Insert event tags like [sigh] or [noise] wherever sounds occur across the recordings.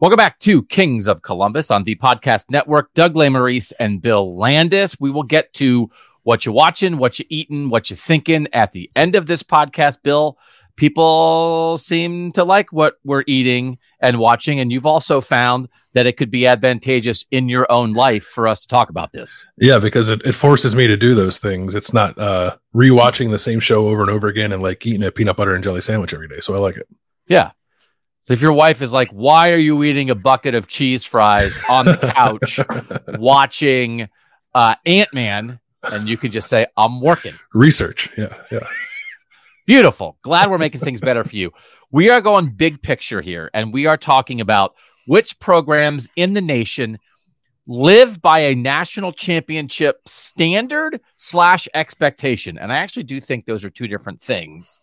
Welcome back to Kings of Columbus on the podcast network. Doug Lesmerises and Bill Landis. We will get to what you're watching, what you're eating, what you're thinking at the end of this podcast. Bill, people seem to like what we're eating and watching, and you've also found that it could be advantageous in your own life for us to talk about this. Yeah, because it, it forces me to do those things. It's not uh rewatching the same show over and over again and like eating a peanut butter and jelly sandwich every day. So I like it. Yeah. So if your wife is like, "Why are you eating a bucket of cheese fries on the couch [laughs] watching uh, Ant Man?" and you can just say, "I'm working." Research, yeah, yeah. Beautiful. Glad we're making things better for you. We are going big picture here, and we are talking about which programs in the nation live by a national championship standard slash expectation. And I actually do think those are two different things.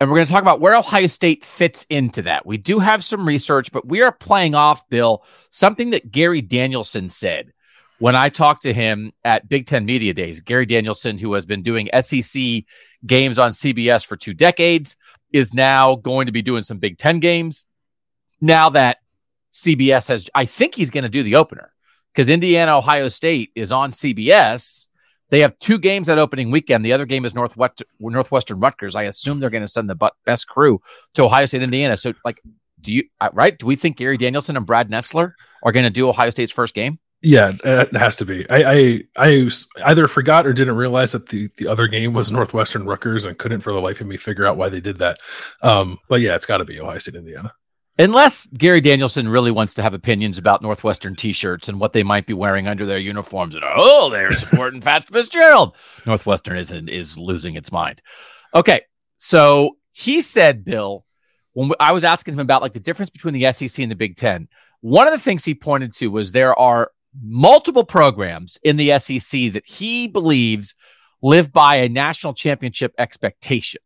And we're going to talk about where Ohio State fits into that. We do have some research, but we are playing off, Bill, something that Gary Danielson said when I talked to him at Big Ten Media Days. Gary Danielson, who has been doing SEC games on CBS for two decades, is now going to be doing some Big Ten games. Now that CBS has, I think he's going to do the opener because Indiana, Ohio State is on CBS they have two games that opening weekend. The other game is Northwest, Northwestern Rutgers. I assume they're going to send the best crew to Ohio State, Indiana. So, like, do you uh, right? Do we think Gary Danielson and Brad Nessler are going to do Ohio State's first game? Yeah, it has to be. I, I I either forgot or didn't realize that the the other game was Northwestern Rutgers and couldn't for the life of me figure out why they did that. Um, but yeah, it's got to be Ohio State, Indiana. Unless Gary Danielson really wants to have opinions about Northwestern T-shirts and what they might be wearing under their uniforms, and oh, they're supporting [laughs] Pat Fitzgerald. Northwestern is is losing its mind. Okay, so he said, Bill, when I was asking him about like the difference between the SEC and the Big Ten, one of the things he pointed to was there are multiple programs in the SEC that he believes live by a national championship expectation,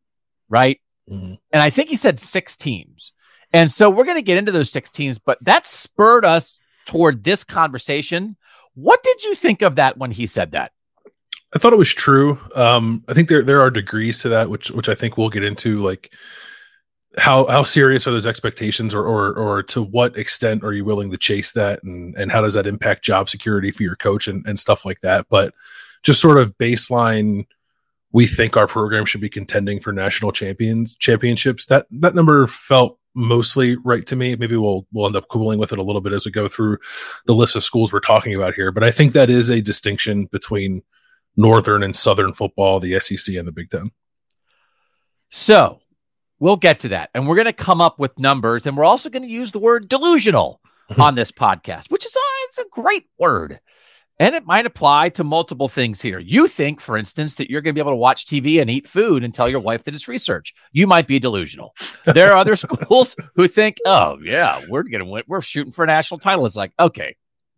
right? Mm-hmm. And I think he said six teams. And so we're going to get into those six teams, but that spurred us toward this conversation. What did you think of that when he said that? I thought it was true. Um, I think there there are degrees to that, which which I think we'll get into. Like how how serious are those expectations, or or or to what extent are you willing to chase that, and and how does that impact job security for your coach and and stuff like that. But just sort of baseline, we think our program should be contending for national champions championships. That that number felt mostly right to me. Maybe we'll we'll end up quibbling with it a little bit as we go through the list of schools we're talking about here. But I think that is a distinction between northern and southern football, the SEC and the Big Ten. So we'll get to that, and we're going to come up with numbers, and we're also going to use the word delusional on this podcast, which is uh, it's a great word. And it might apply to multiple things here. You think, for instance, that you're going to be able to watch TV and eat food and tell your wife that it's research. You might be delusional. There are other [laughs] schools who think, oh, yeah, we're going to win. We're shooting for a national title. It's like, okay,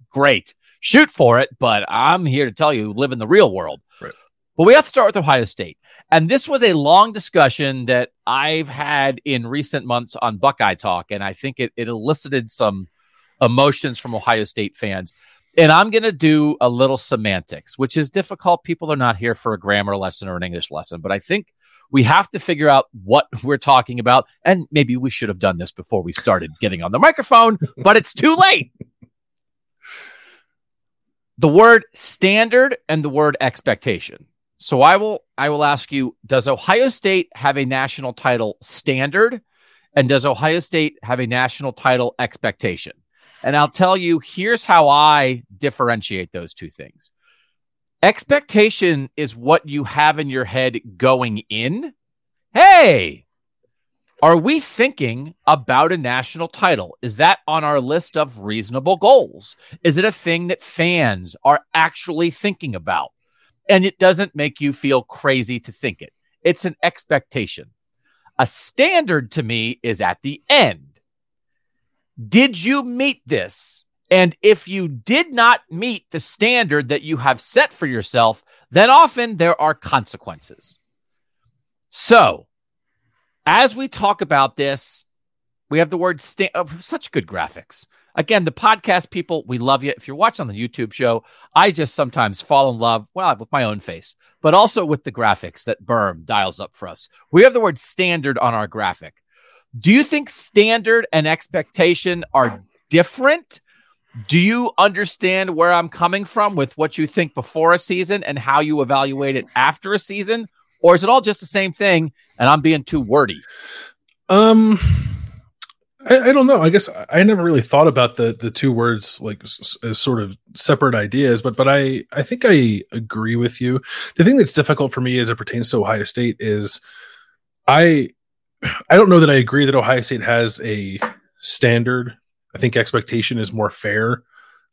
great. Shoot for it. But I'm here to tell you, live in the real world. Right. But we have to start with Ohio State. And this was a long discussion that I've had in recent months on Buckeye Talk. And I think it, it elicited some emotions from Ohio State fans. And I'm going to do a little semantics, which is difficult. People are not here for a grammar lesson or an English lesson, but I think we have to figure out what [laughs] we're talking about. And maybe we should have done this before we started getting on the microphone, but it's too late. The word standard and the word expectation. So I will I will ask you does Ohio State have a national title standard and does Ohio State have a national title expectation? And I'll tell you, here's how I differentiate those two things. Expectation is what you have in your head going in. Hey, are we thinking about a national title? Is that on our list of reasonable goals? Is it a thing that fans are actually thinking about? And it doesn't make you feel crazy to think it. It's an expectation. A standard to me is at the end did you meet this? And if you did not meet the standard that you have set for yourself, then often there are consequences. So, as we talk about this, we have the word sta- oh, such good graphics. Again, the podcast people, we love you. If you're watching on the YouTube show, I just sometimes fall in love, well, with my own face, but also with the graphics that Berm dials up for us. We have the word standard on our graphic. Do you think standard and expectation are different? Do you understand where I'm coming from with what you think before a season and how you evaluate it after a season? Or is it all just the same thing and I'm being too wordy? Um, I, I, don't know. I guess I never really thought about the the two words like s- as sort of separate ideas, but but I I think I agree with you. The thing that's difficult for me as it pertains to Ohio State is I I don't know that I agree that Ohio State has a standard. I think expectation is more fair.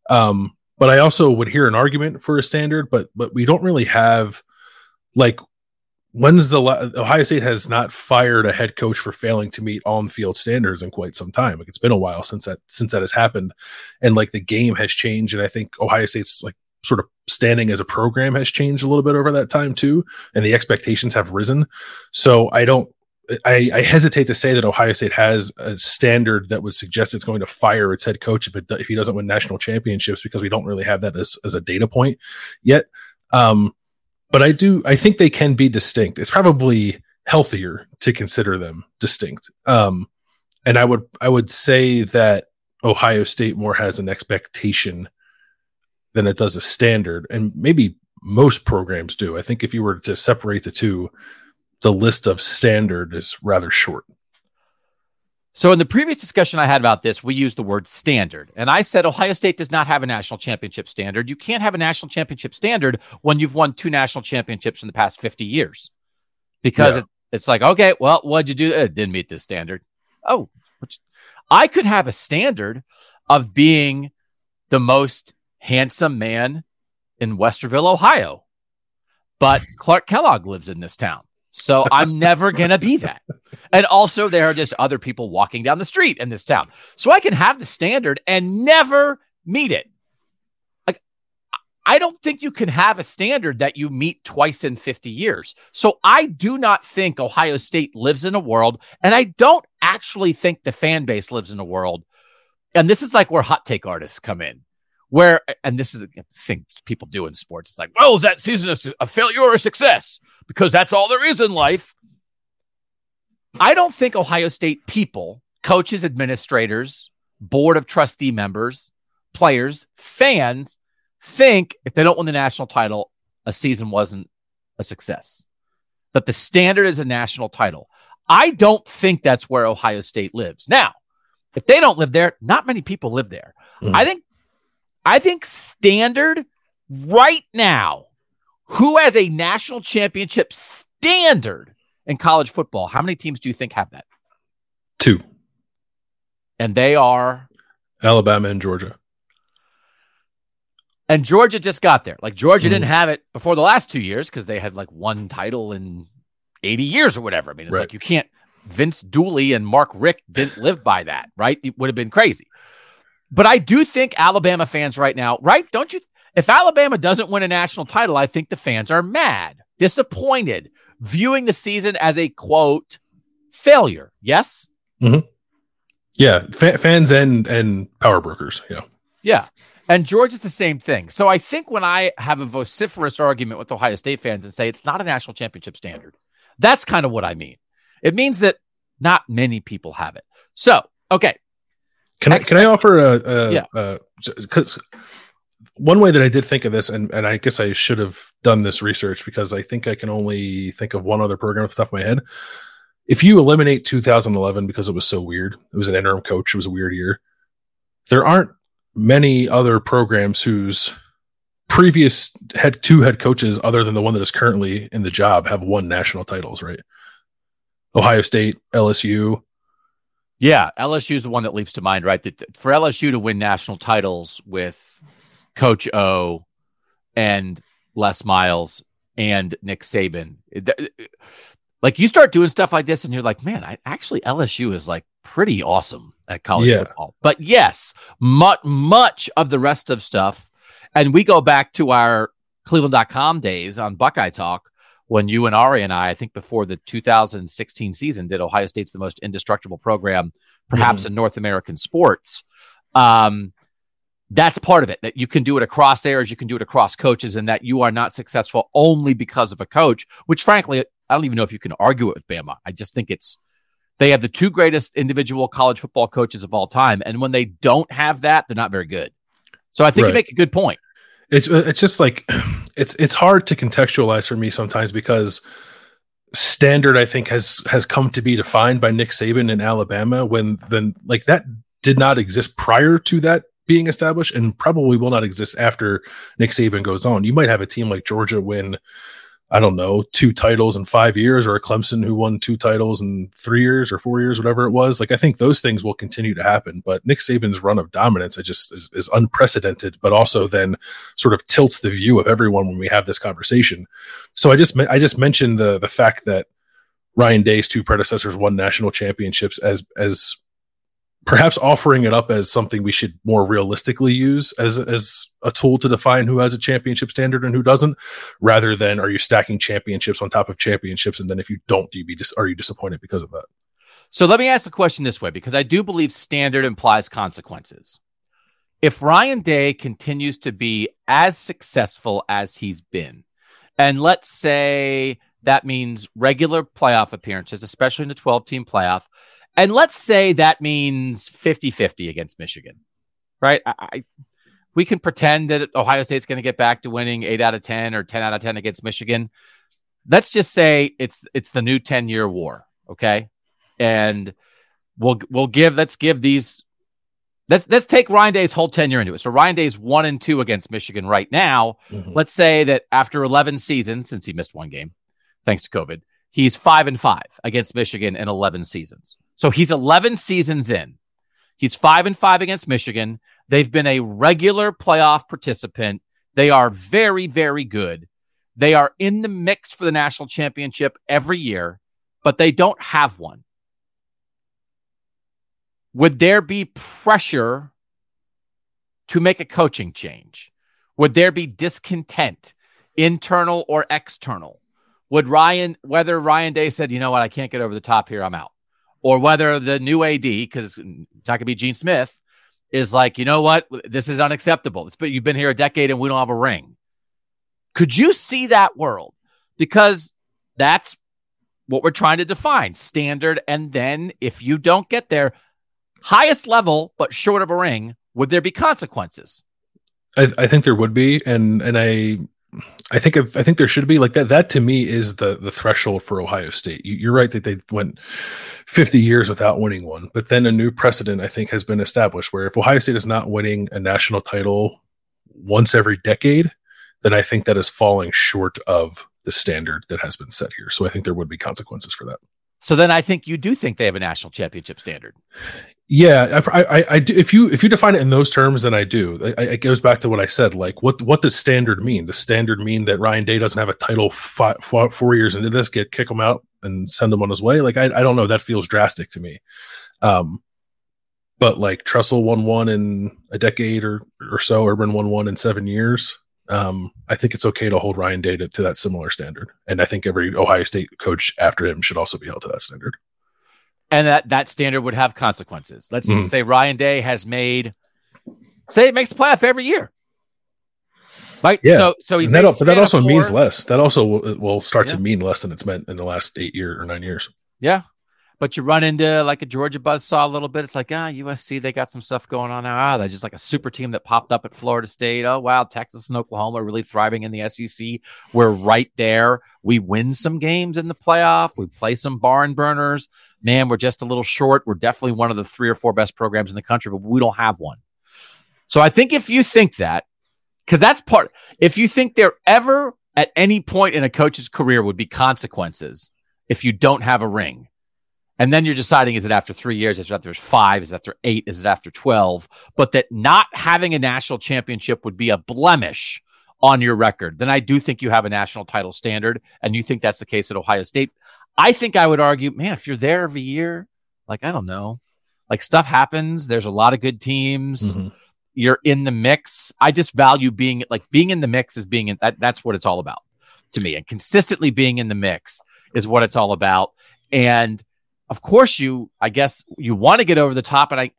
Um, but I also would hear an argument for a standard, but but we don't really have like when's the Ohio State has not fired a head coach for failing to meet on-field standards in quite some time. Like it's been a while since that since that has happened, and like the game has changed, and I think Ohio State's like sort of standing as a program has changed a little bit over that time too, and the expectations have risen. So I don't. I, I hesitate to say that Ohio State has a standard that would suggest it's going to fire its head coach if it if he doesn't win national championships because we don't really have that as, as a data point yet. Um, but I do I think they can be distinct. It's probably healthier to consider them distinct. Um, and I would I would say that Ohio State more has an expectation than it does a standard, and maybe most programs do. I think if you were to separate the two, the list of standard is rather short. So, in the previous discussion I had about this, we used the word standard. And I said Ohio State does not have a national championship standard. You can't have a national championship standard when you've won two national championships in the past 50 years. Because yeah. it, it's like, okay, well, what'd you do? It didn't meet this standard. Oh, which, I could have a standard of being the most handsome man in Westerville, Ohio. But Clark Kellogg lives in this town. So I'm never going to be that. And also, there are just other people walking down the street in this town. So I can have the standard and never meet it. Like, I don't think you can have a standard that you meet twice in 50 years. So I do not think Ohio State lives in a world, and I don't actually think the fan base lives in a world. And this is like where hot take artists come in where and this is a thing people do in sports. It's like well is that season a, failure or a success because that's all there is in life. I don't think ohio state people coaches administrators board of trustee members players fans think if they don't win the national title a season wasn't a success. That the standard is a national title. I don't think that's where ohio state lives. Now if they don't live there not many people live there. Mm. i think I think standard right now, who has a national championship standard in college football? How many teams do you think have that? Two. And they are Alabama and Georgia. And Georgia just got there. Like Georgia mm. didn't have it before the last two years because they had like one title in 80 years or whatever. I mean, it's right. like you can't. Vince Dooley and Mark Richt didn't live by that, right? It would have been crazy. But I do think Alabama fans right now, right? Don't you? If Alabama doesn't win a national title, I think the fans are mad, disappointed, viewing the season as a quote failure. Yes. Mm-hmm. Yeah, F- fans and and power brokers. Yeah. Yeah. And Georgia's the same thing. So I think when I have a vociferous argument with Ohio State fans and say it's not a national championship standard, that's kind of what I mean. It means that not many people have it. So, okay, can I can I offer a, a yeah because one way that I did think of this, and, and I guess I should have done this research because I think I can only think of one other program off the top of my head. If you eliminate 2011 because it was so weird, it was an interim coach, it was a weird year. There aren't many other programs whose previous head two head coaches, other than the one that is currently in the job, have won national titles. Right? Ohio State, LSU, yeah, LSU is the one that leaps to mind, right? That for LSU to win national titles with Coach O and Les Miles and Nick Saban, like you start doing stuff like this, and you're like, man, I actually LSU is like pretty awesome at college yeah. football. But yes, much much of the rest of stuff, and we go back to our Cleveland.com days on Buckeye Talk when you and Ari and I, I think before the 2016 season, did Ohio State's the most indestructible program, perhaps mm-hmm. in North American sports. Um, that's part of it that you can do it across eras, you can do it across coaches, and that you are not successful only because of a coach, which frankly, I don't even know if you can argue it with Bama. I just think it's They have the two greatest individual college football coaches of all time. And when they don't have that, they're not very good. So I think right. you make a good point. It's uh, it's just like [clears throat] it's it's hard to contextualize for me sometimes because standard I think has has come to be defined by Nick Saban in Alabama when then like that did not exist prior to that being established and probably will not exist after Nick Saban goes on. You might have a team like Georgia win I don't know, two titles in five years, or a Clemson who won two titles in three years or four years, whatever it was. Like I think those things will continue to happen. But Nick Saban's run of dominance, I just is, is unprecedented, but also then sort of tilts the view of everyone when we have this conversation. So I just I just mentioned the the fact that Ryan Day's two predecessors won national championships as as perhaps offering it up as something we should more realistically use as as a tool to define who has a championship standard and who doesn't rather than are you stacking championships on top of championships? And then if you don't be dis- are you disappointed because of that? So let me ask the question this way because i do believe standard implies consequences. If ryan day continues to be as successful as he's been and let's say that means regular playoff appearances especially in the 12 team playoff and let's say that means 50 50 against Michigan, right? I, I, we can pretend that Ohio State's going to get back to winning eight out of 10 or 10 out of 10 against Michigan. Let's just say it's it's the new 10 year war. Okay. And we'll we'll give let's give these let's let's take Ryan Day's whole tenure into it. So Ryan Day's one and two against Michigan right now. Mm-hmm. Let's say that after 11 seasons, since he missed one game, thanks to COVID, he's five and five against Michigan in 11 seasons. So he's 11 seasons in. He's five and five against Michigan. They've been a regular playoff participant. They are very, very good. They are in the mix for the national championship every year, but they don't have one. Would there be pressure to make a coaching change? Would there be discontent, internal or external? Would Ryan, whether Ryan Day said, you know what, I can't get over the top here, I'm out or whether the new AD, because it's not going to be Gene Smith, is like, you know what, this is unacceptable. It's, but you've been here a decade and we don't have a ring. Could you see that world? Because that's what we're trying to define standard. And then if you don't get there, highest level, but short of a ring, would there be consequences? I, I think there would be. And, and I, I think I think there should be like that. That to me is the the threshold for Ohio State. You, are right that they went 50 years without winning one, but then a new precedent I think has been established where if Ohio State is not winning a national title once every decade, then I think that is falling short of the standard that has been set here. So I think there would be consequences for that. So then I think you do think they have a national championship standard. Yeah, I, I, I do. If you if you define it in those terms, then I do. I, it goes back to what I said. Like, what what does standard mean? Does standard mean that Ryan Day doesn't have a title four, four years into this, get kick him out and send him on his way? Like, I, I don't know. That feels drastic to me. Um, but like Tressel won one in a decade or or so. Urban won one in seven years. Um, I think it's okay to hold Ryan Day to, to that similar standard, and I think every Ohio State coach after him should also be held to that standard and that that standard would have consequences. Let's mm-hmm. say Ryan Day has made, say, it makes the playoff every year. Right. Yeah. So, so he's that, but that also means less. That also will, will start yeah. to mean less than it's meant in the last eight year or nine years. Yeah. But you run into like a Georgia buzz saw a little bit. It's like, ah, USC, they got some stuff going on now. Ah, they're just like a super team that popped up at Florida State. Oh, wow. Texas and Oklahoma are really thriving in the SEC. We're right there. We win some games in the playoff. We play some barn burners. Man, we're just a little short. We're definitely one of the three or four best programs in the country, but we don't have one. So I think if you think that, because that's part, if you think there ever at any point in a coach's career would be consequences if you don't have a ring and then you're deciding is it after three years, is it after five, is it after eight, is it after 12? But that not having a national championship would be a blemish on your record, then I do think you have a national title standard. And you think that's the case at Ohio State. I think I would argue, man, if you're there every year, like, I don't know, like stuff happens. There's a lot of good teams. Mm-hmm. You're in the mix. I just value being like being in the mix is being in that. That's what it's all about to me. And consistently being in the mix is what it's all about. And of course you i guess you want to get over the top and i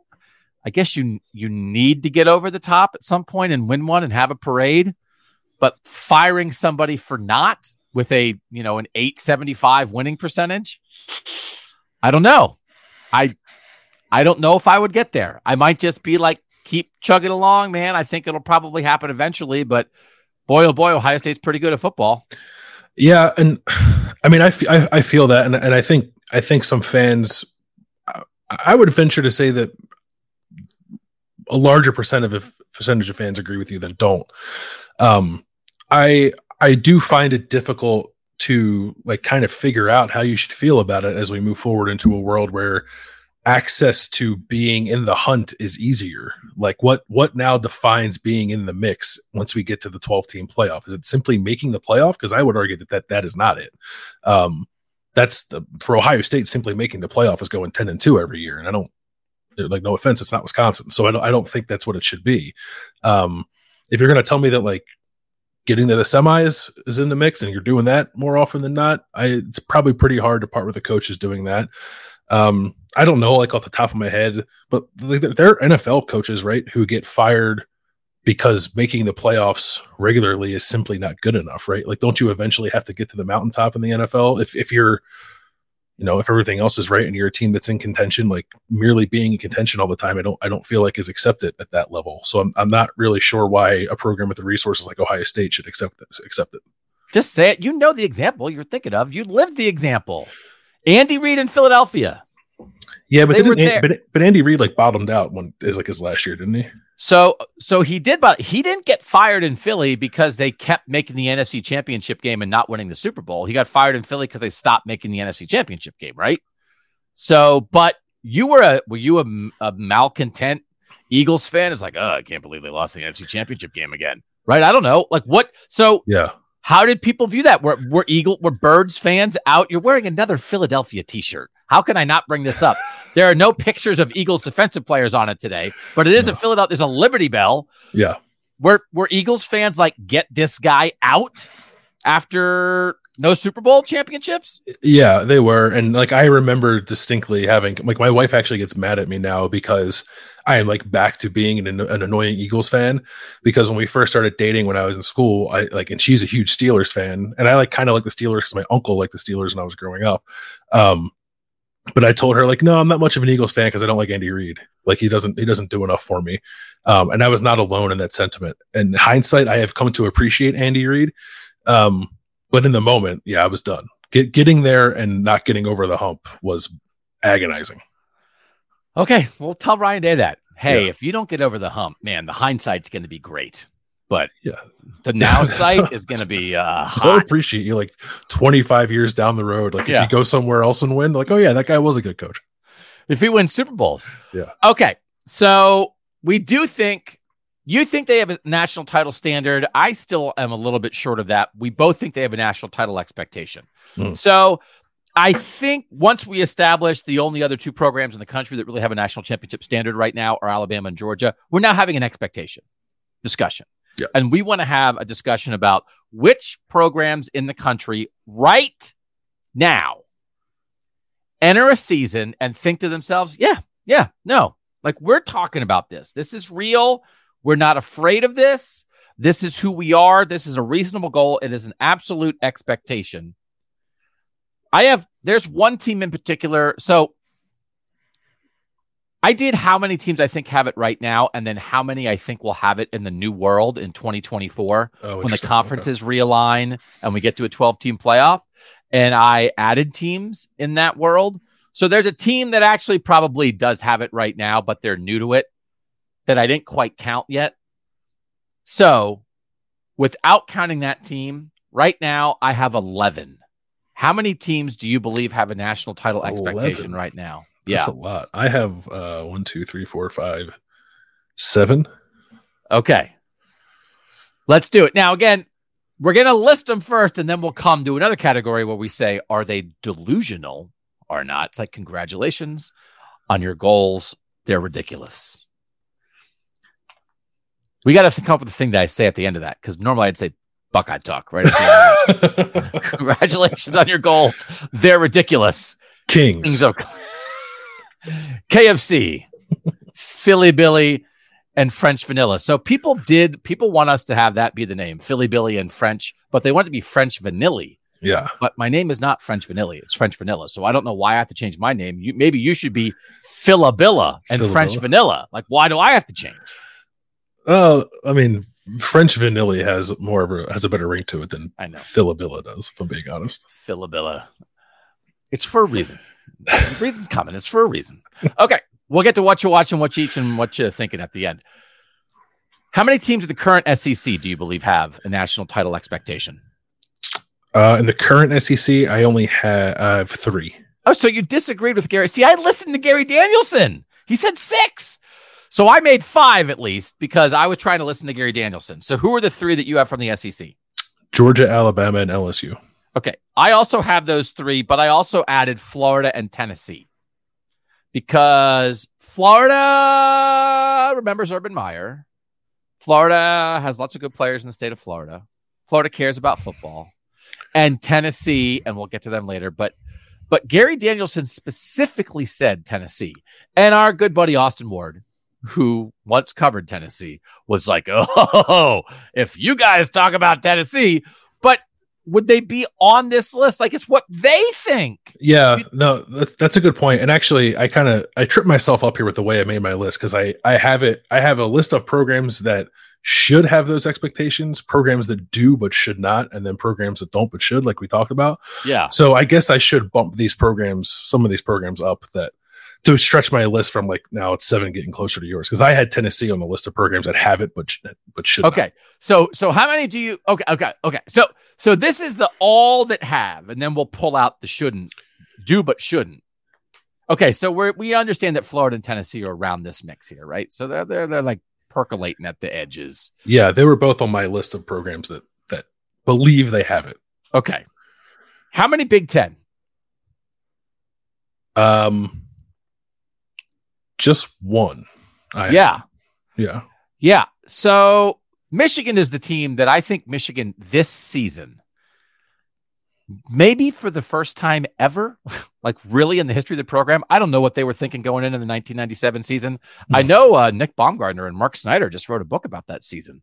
i guess you you need to get over the top at some point and win one and have a parade but firing somebody for not with a you know an 875 winning percentage i don't know I I don't know if I would get there. I might just be like, keep chugging along, man. I think it'll probably happen eventually, but boy, oh boy, Ohio State's pretty good at football. Yeah, and [sighs] I mean, I, f- I, I feel that, and, and I think I think some fans, I would venture to say that a larger percent of percentage of fans agree with you than don't. Um, I I do find it difficult to like kind of figure out how you should feel about it as we move forward into a world where access to being in the hunt is easier. Like what what now defines being in the mix once we get to the 12 team playoff? Is it simply making the playoff? Because i would argue that, that that is not it. Um that's the for ohio state simply making the playoff is going 10 and 2 every year and i don't like no offense it's not wisconsin so i don't, I don't think that's what it should be. Um if you're going to tell me that like getting to the semis is in the mix and you're doing that more often than not i it's probably pretty hard to part with the coaches doing that um, I don't know, like off the top of my head, but there are NFL coaches, right, who get fired because making the playoffs regularly is simply not good enough, right? Like, don't you eventually have to get to the mountaintop in the NFL if if you're, you know, if everything else is right and you're a team that's in contention, like merely being in contention all the time, I don't I don't feel like is accepted at that level. So I'm I'm not really sure why a program with the resources like Ohio State should accept this, accept it. Just say it. You know the example you're thinking of. You lived the example. Andy Reid in Philadelphia. Yeah, but didn't, but, but Andy Reid like bottomed out when is like his last year, didn't he? So so he did, but he didn't get fired in Philly because they kept making the NFC Championship game and not winning the Super Bowl. He got fired in Philly because they stopped making the NFC Championship game, right? So, but you were a were you a, a malcontent Eagles fan? It's like, oh, I can't believe they lost the NFC Championship game again, right? I don't know, like what? So yeah, how did people view that? Were, were Eagle, were Birds fans out? You're wearing another Philadelphia t-shirt. How can I not bring this up? [laughs] there are no pictures of Eagles defensive players on it today, but it is no. a Philadelphia. There's a Liberty Bell. Yeah. Were were Eagles fans like get this guy out after no Super Bowl championships? Yeah, they were. And like I remember distinctly having like my wife actually gets mad at me now because I am like back to being an, an annoying Eagles fan because when we first started dating when I was in school, I like and she's a huge Steelers fan and I like kind of like the Steelers because my uncle liked the Steelers when I was growing up. Um, but I told her like, no, I'm not much of an Eagles fan because I don't like Andy Reid. Like he doesn't he doesn't do enough for me. Um, and I was not alone in that sentiment. And hindsight, I have come to appreciate Andy Reid. Um, but in the moment, yeah, I was done. Get, getting there and not getting over the hump was agonizing. Okay, well, tell Ryan Day that. Hey, yeah. if you don't get over the hump, man, the hindsight's going to be great. But yeah, the now [laughs] sight is going to be uh, hot. I'll appreciate you like 25 years down the road. Like yeah. if you go somewhere else and win, like, oh yeah, that guy was a good coach. If he wins Super Bowls. Yeah. Okay. So we do think you think they have a national title standard. I still am a little bit short of that. We both think they have a national title expectation. Mm. So I think once we establish the only other two programs in the country that really have a national championship standard right now are Alabama and Georgia, we're now having an expectation discussion. Yeah. And we want to have a discussion about which programs in the country right now enter a season and think to themselves, yeah, yeah, no, like we're talking about this. This is real. We're not afraid of this. This is who we are. This is a reasonable goal. It is an absolute expectation I have, there's one team in particular. So I did how many teams I think have it right now, and then how many I think will have it in the new world in 2024 oh, when the conferences okay. realign and we get to a 12 team playoff. And I added teams in that world. So there's a team that actually probably does have it right now, but they're new to it that I didn't quite count yet. So without counting that team, right now I have 11 how many teams do you believe have a national title 11. expectation right now? That's yeah. a lot. I have uh, one, two, three, four, five, seven. Okay. Let's do it. Now, again, we're going to list them first, and then we'll come to another category where we say, are they delusional or not? It's like, congratulations on your goals. They're ridiculous. We got to come up with the thing that I say at the end of that because normally I'd say Buckeye talk, right? [laughs] Congratulations on your goals. They're ridiculous. Kings. Kings KFC, Philly Billy, and French Vanilla. So people did people want us to have that be the name, Philly Billy and French, but they want it to be French Vanilla. Yeah. But my name is not French Vanilla. It's French Vanilla. So I don't know why I have to change my name. You, maybe you should be Philabilla and Philabilla. French Vanilla. Like, why do I have to change? Uh, I mean, French vanilla has more of a has a better ring to it than I know. Philabilla does. If I'm being honest. Philabilla. It's for a reason. the reason's coming. It's for a reason. Okay. We'll get to what you're watching, what you each, and what you're thinking at the end. How many teams in the current SEC do you believe have a national title expectation? Uh, in the current SEC, I only ha- I have three. Oh, so you disagreed with Gary. See, I listened to Gary Danielson. He said six. So I made five at least because I was trying to listen to Gary Danielson. So who are the three that you have from the SEC? Georgia, Alabama, and LSU. Okay. I also have those three, but I also added Florida and Tennessee because Florida remembers Urban Meyer. Florida has lots of good players in the state of Florida. Florida cares about football. And Tennessee, and we'll get to them later, but but Gary Danielson specifically said Tennessee. And our good buddy Austin Ward, who once covered Tennessee, was like, [laughs] "Oh, if you guys talk about Tennessee, but would they be on this list? Like it's what they think." Yeah, no, that's that's a good point. And actually, I kind of I tripped myself up here with the way I made my list because I I have it I have a list of programs that should have those expectations, programs that do but should not, and then programs that don't but should, like we talked about. Yeah. So I guess I should bump these programs, some of these programs up that to stretch my list from like now it's seven getting closer to yours because I had Tennessee on the list of programs that have it but sh- but should not. Okay. So so how many do you okay, okay, okay. So so this is the all that have, and then we'll pull out the shouldn't do but shouldn't. Okay, so we we understand that Florida and Tennessee are around this mix here, right? So they're they're they're like percolating at the edges. Yeah, they were both on my list of programs that that believe they have it. Okay. How many Big Ten? Um, just one. I, yeah. yeah. Yeah. So Michigan is the team that I think Michigan this season, maybe for the first time ever, [laughs] like really in the history of the program. I don't know what they were thinking going into the 1997 season. I [laughs] know uh, Nick Baumgardner and Mark Snyder just wrote a book about that season.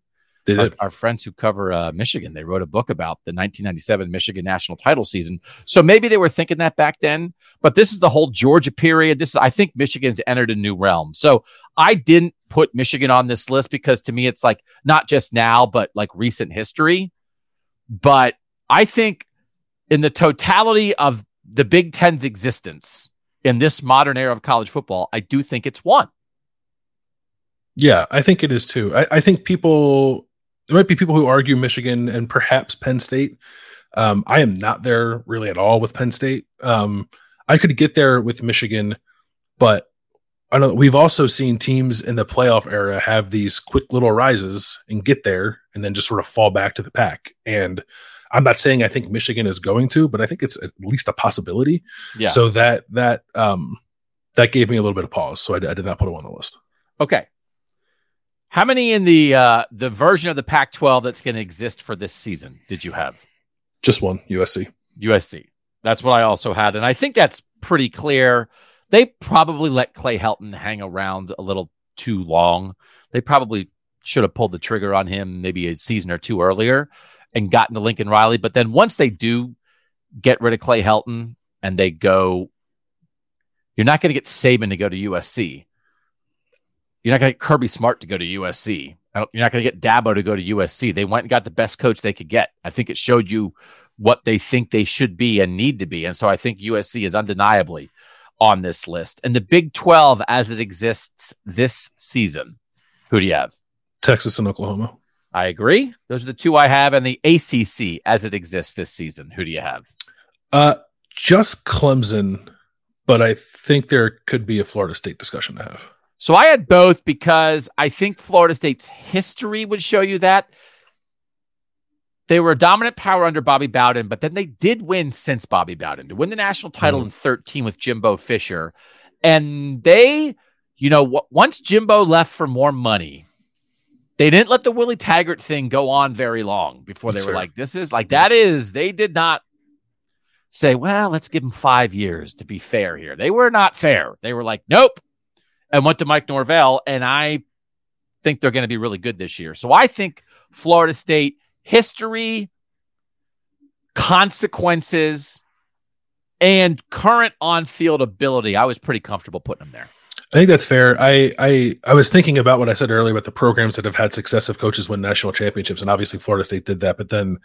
They Our, did. our friends who cover uh, Michigan, they wrote a book about the 1997 Michigan national title season. So maybe they were thinking that back then, but this is the whole Georgia period. This is, I think Michigan's entered a new realm. So I didn't put Michigan on this list because to me, it's like not just now, but like recent history. But I think in the totality of the Big Ten's existence in this modern era of college football, I do think it's one. Yeah, I think it is too. I, I think people there might be people who argue Michigan and perhaps Penn State. Um, I am not there really at all with Penn State. Um, I could get there with Michigan, but I know we've also seen teams in the playoff era have these quick little rises and get there and then just sort of fall back to the pack. And I'm not saying I think Michigan is going to, but I think it's at least a possibility. Yeah. So that that um that gave me a little bit of pause. So I, I did not put them on the list. Okay. How many in the uh, the version of the Pac-12 that's going to exist for this season did you have? Just one USC. USC. That's what I also had, and I think that's pretty clear. They probably let Clay Helton hang around a little too long. They probably should have pulled the trigger on him maybe a season or two earlier and gotten to Lincoln Riley. But then once they do get rid of Clay Helton and they go, you're not going to get Saban to go to USC. You're not going to get Kirby Smart to go to USC. You're not going to get Dabo to go to USC. They went and got the best coach they could get. I think it showed you what they think they should be and need to be. And so I think USC is undeniably on this list. And the Big 12 as it exists this season, who do you have? Texas and Oklahoma. I agree. Those are the two I have. And the ACC as it exists this season, who do you have? Uh, just Clemson, but I think there could be a Florida State discussion to have. So I had both because I think Florida State's history would show you that. They were a dominant power under Bobby Bowden, but then they did win since Bobby Bowden to win the national title Mhm. in 13 with Jimbo Fisher. And they, you know, once Jimbo left for more money, they didn't let the Willie Taggart thing go on very long before they That's were like, this is like, that is, they did not say, well, let's give him five years to be fair here. They were not fair. They were like, nope, and went to Mike Norvell. And I think they're going to be really good this year. So I think Florida State history, consequences, and current on field ability, I was pretty comfortable putting them there. I think that's fair. I, I I was thinking about what I said earlier about the programs that have had successive coaches win national championships, and obviously Florida State did that. But then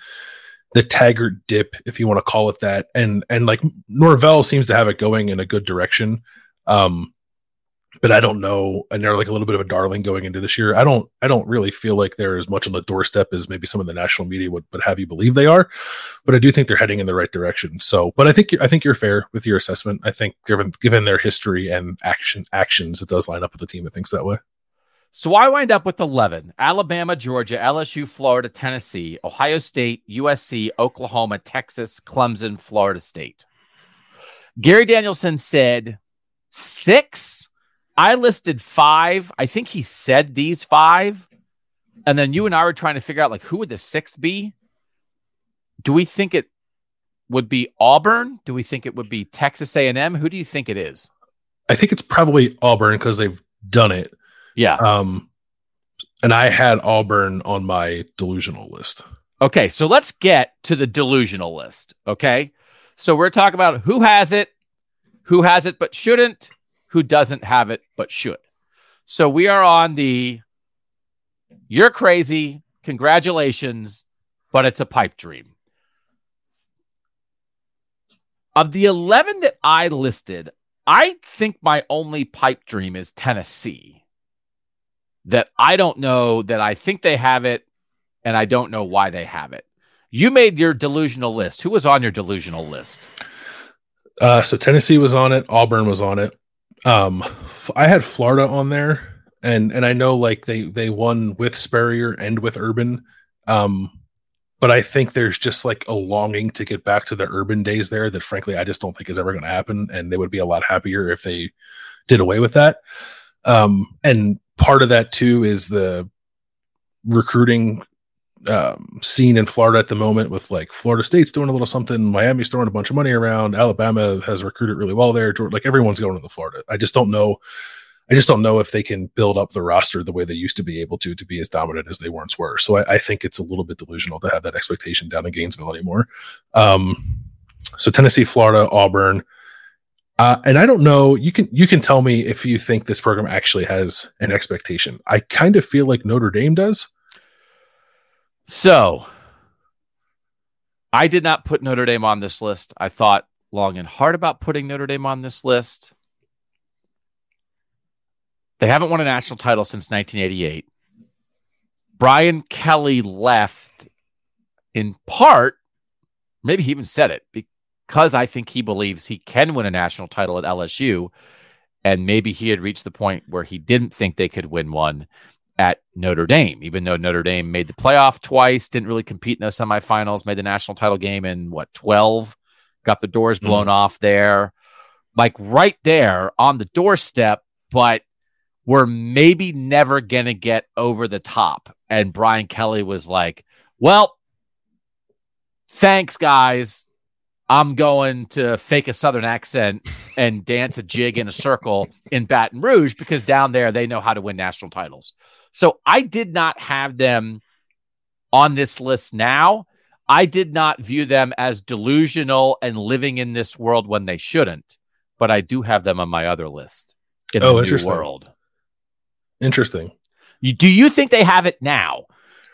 the Taggart dip, if you want to call it that, and and like Norvell seems to have it going in a good direction. Um, but I don't know. And they're like a little bit of a darling going into this year. I don't, I don't really feel like they're as much on the doorstep as maybe some of the national media would, would have you believe they are. But I do think they're heading in the right direction. So, but I think, I think you're fair with your assessment. I think given, given their history and action actions, it does line up with a team that thinks that way. So I wind up with 11 Alabama, Georgia, LSU, Florida, Tennessee, Ohio State, USC, Oklahoma, Texas, Clemson, Florida State. Gary Danielson said six I listed five. I think he said these five. And then you and I were trying to figure out like who would the sixth be? Do we think it would be Auburn? Do we think it would be Texas A&M? Who do you think it is? I think it's probably Auburn because they've done it. Yeah. Um, and I had Auburn on my delusional list. Okay, so let's get to the delusional list. Okay, so we're talking about who has it, who has it but shouldn't, who doesn't have it but should. So we are on the you're crazy, congratulations, but it's a pipe dream. Of the 11 that I listed, I think my only pipe dream is Tennessee. That I don't know that I think they have it and I don't know why they have it. You made your delusional list. Who was on your delusional list? Uh, so Tennessee was on it, Auburn was on it, um, I had Florida on there, and and I know like they they won with Spurrier and with Urban, um, but I think there's just like a longing to get back to the Urban days there that frankly I just don't think is ever going to happen, and they would be a lot happier if they did away with that. Um, and part of that too is the recruiting um, scene in Florida at the moment with like Florida State's doing a little something, Miami's throwing a bunch of money around, Alabama has recruited really well there. Like everyone's going to the Florida. I just don't know. I just don't know if they can build up the roster the way they used to be able to to be as dominant as they once were. So I, I think it's a little bit delusional to have that expectation down in Gainesville anymore. Um, so Tennessee, Florida, Auburn. Uh, and I don't know. You can you can tell me if you think this program actually has an expectation. I kind of feel like Notre Dame does. So I did not put Notre Dame on this list. I thought long and hard about putting Notre Dame on this list. They haven't won a national title since 1988. Brian Kelly left in part, maybe he even said it, because I think he believes he can win a national title at LSU. And maybe he had reached the point where he didn't think they could win one at Notre Dame, even though Notre Dame made the playoff twice, didn't really compete in the semifinals, made the national title game in what, 12, got the doors hmm. blown mm. off there, like right there on the doorstep, but we're maybe never going to get over the top. And Brian Kelly was like, well, thanks, guys. I'm going to fake a Southern accent and dance a jig in a circle in Baton Rouge because down there they know how to win national titles. So I did not have them on this list now. I did not view them as delusional and living in this world when they shouldn't, but I do have them on my other list in oh, the interesting. new world. Interesting. You, do you think they have it now?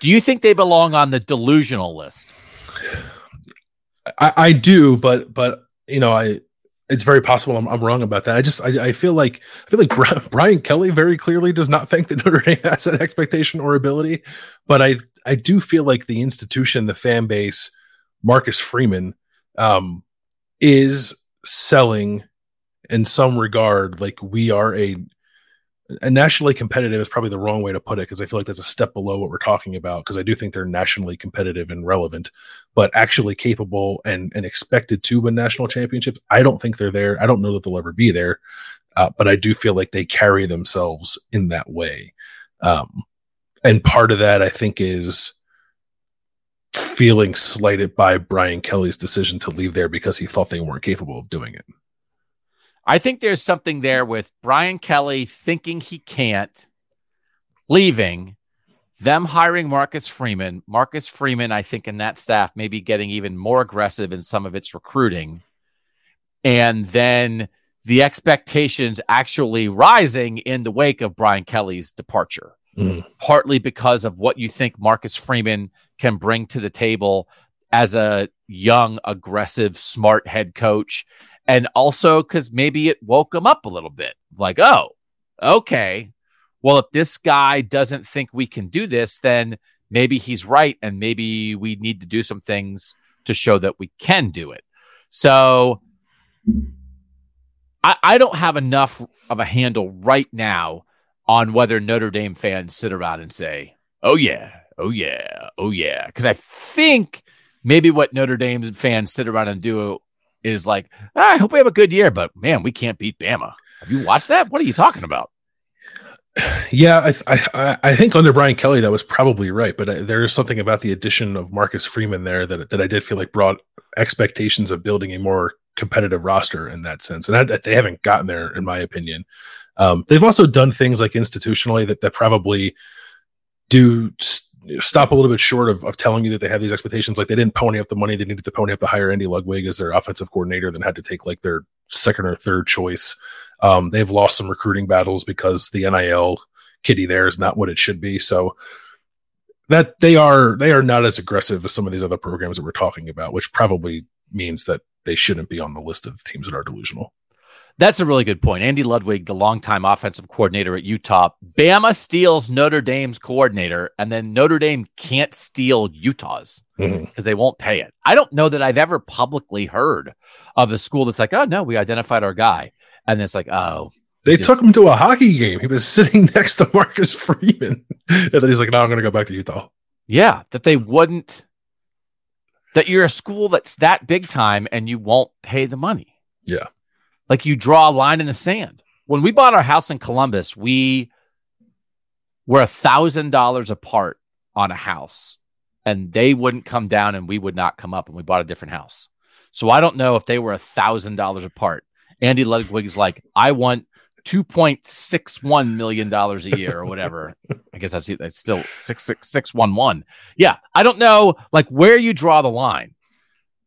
Do you think they belong on the delusional list? I, I do, but but you know, I it's very possible I'm, I'm, wrong about that. I just I, I, feel like I feel like [laughs] Brian Kelly very clearly does not think that Notre Dame has an expectation or ability, but I I do feel like the institution, the fan base, Marcus Freeman, um, is selling in some regard like we are a nationally competitive is probably the wrong way to put it because I feel like that's a step below what we're talking about because I do think they're nationally competitive and relevant, but actually capable and and expected to win national championships. I don't think they're there. I don't know that they'll ever be there, uh, but I do feel like they carry themselves in that way. Um, and part of that I think is feeling slighted by Brian Kelly's decision to leave there because he thought they weren't capable of doing it. I think there's something there with Brian Kelly thinking he can't, leaving, them hiring Marcus Freeman, Marcus Freeman, I think in that staff maybe getting even more aggressive in some of its recruiting, and then the expectations actually rising in the wake of Brian Kelly's departure, mm. partly because of what you think Marcus Freeman can bring to the table as a young, aggressive, smart head coach. And also because maybe it woke him up a little bit like, oh, okay. Well, if this guy doesn't think we can do this, then maybe he's right. And maybe we need to do some things to show that we can do it. So I, I don't have enough of a handle right now on whether Notre Dame fans sit around and say, oh, yeah, oh, yeah, oh, yeah. Because I think maybe what Notre Dame fans sit around and do is like, ah, I hope we have a good year, but man, we can't beat Bama. Have you watched that? What are you talking about? Yeah, I, I, I think under Brian Kelly that was probably right, but I, there is something about the addition of Marcus Freeman there that that I did feel like brought expectations of building a more competitive roster in that sense, and I, they haven't gotten there in my opinion. Um, they've also done things like institutionally that that probably do stop a little bit short of, of telling you that they have these expectations. Like they didn't pony up the money they needed to pony up to hire Andy Ludwig as their offensive coordinator, then had to take like their second or third choice. Um, they've lost some recruiting battles because the NIL kitty there is not what it should be. So that they are they are not as aggressive as some of these other programs that we're talking about, which probably means that they shouldn't be on the list of teams that are delusional. That's a really good point. Andy Ludwig, the longtime offensive coordinator at Utah, Bama steals Notre Dame's coordinator, and then Notre Dame can't steal Utah's because mm-hmm. they won't pay it. I don't know that I've ever publicly heard of a school that's like, oh, no, we identified our guy. And it's like, oh. They just... took him to a hockey game. He was [laughs] sitting next to Marcus Freeman. [laughs] and then he's like, no, I'm going to go back to Utah. Yeah, that they wouldn't, that you're a school that's that big time and you won't pay the money. Yeah. Like you draw a line in the sand. When we bought our house in Columbus, we were a thousand dollars apart on a house, and they wouldn't come down and we would not come up, and we bought a different house. So I don't know if they were a thousand dollars apart. Andy Ludwig's like, I want two point six one million dollars a year or whatever. I guess that's, that's still six six six one one. Yeah, I don't know like where you draw the line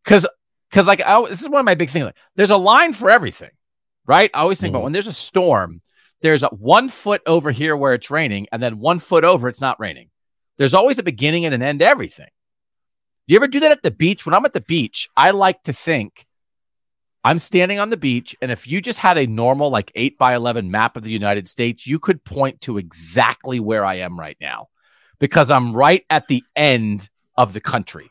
because because like I, this is one of my big things. Like, there's a line for everything, right? I always think mm-hmm. about when there's a storm. There's a one foot over here where it's raining, and then one foot over it's not raining. There's always a beginning and an end to everything. Do you ever do that at the beach? When I'm at the beach, I like to think I'm standing on the beach, and if you just had a normal, like eight by 11 map of the United States, you could point to exactly where I am right now because I'm right at the end of the country.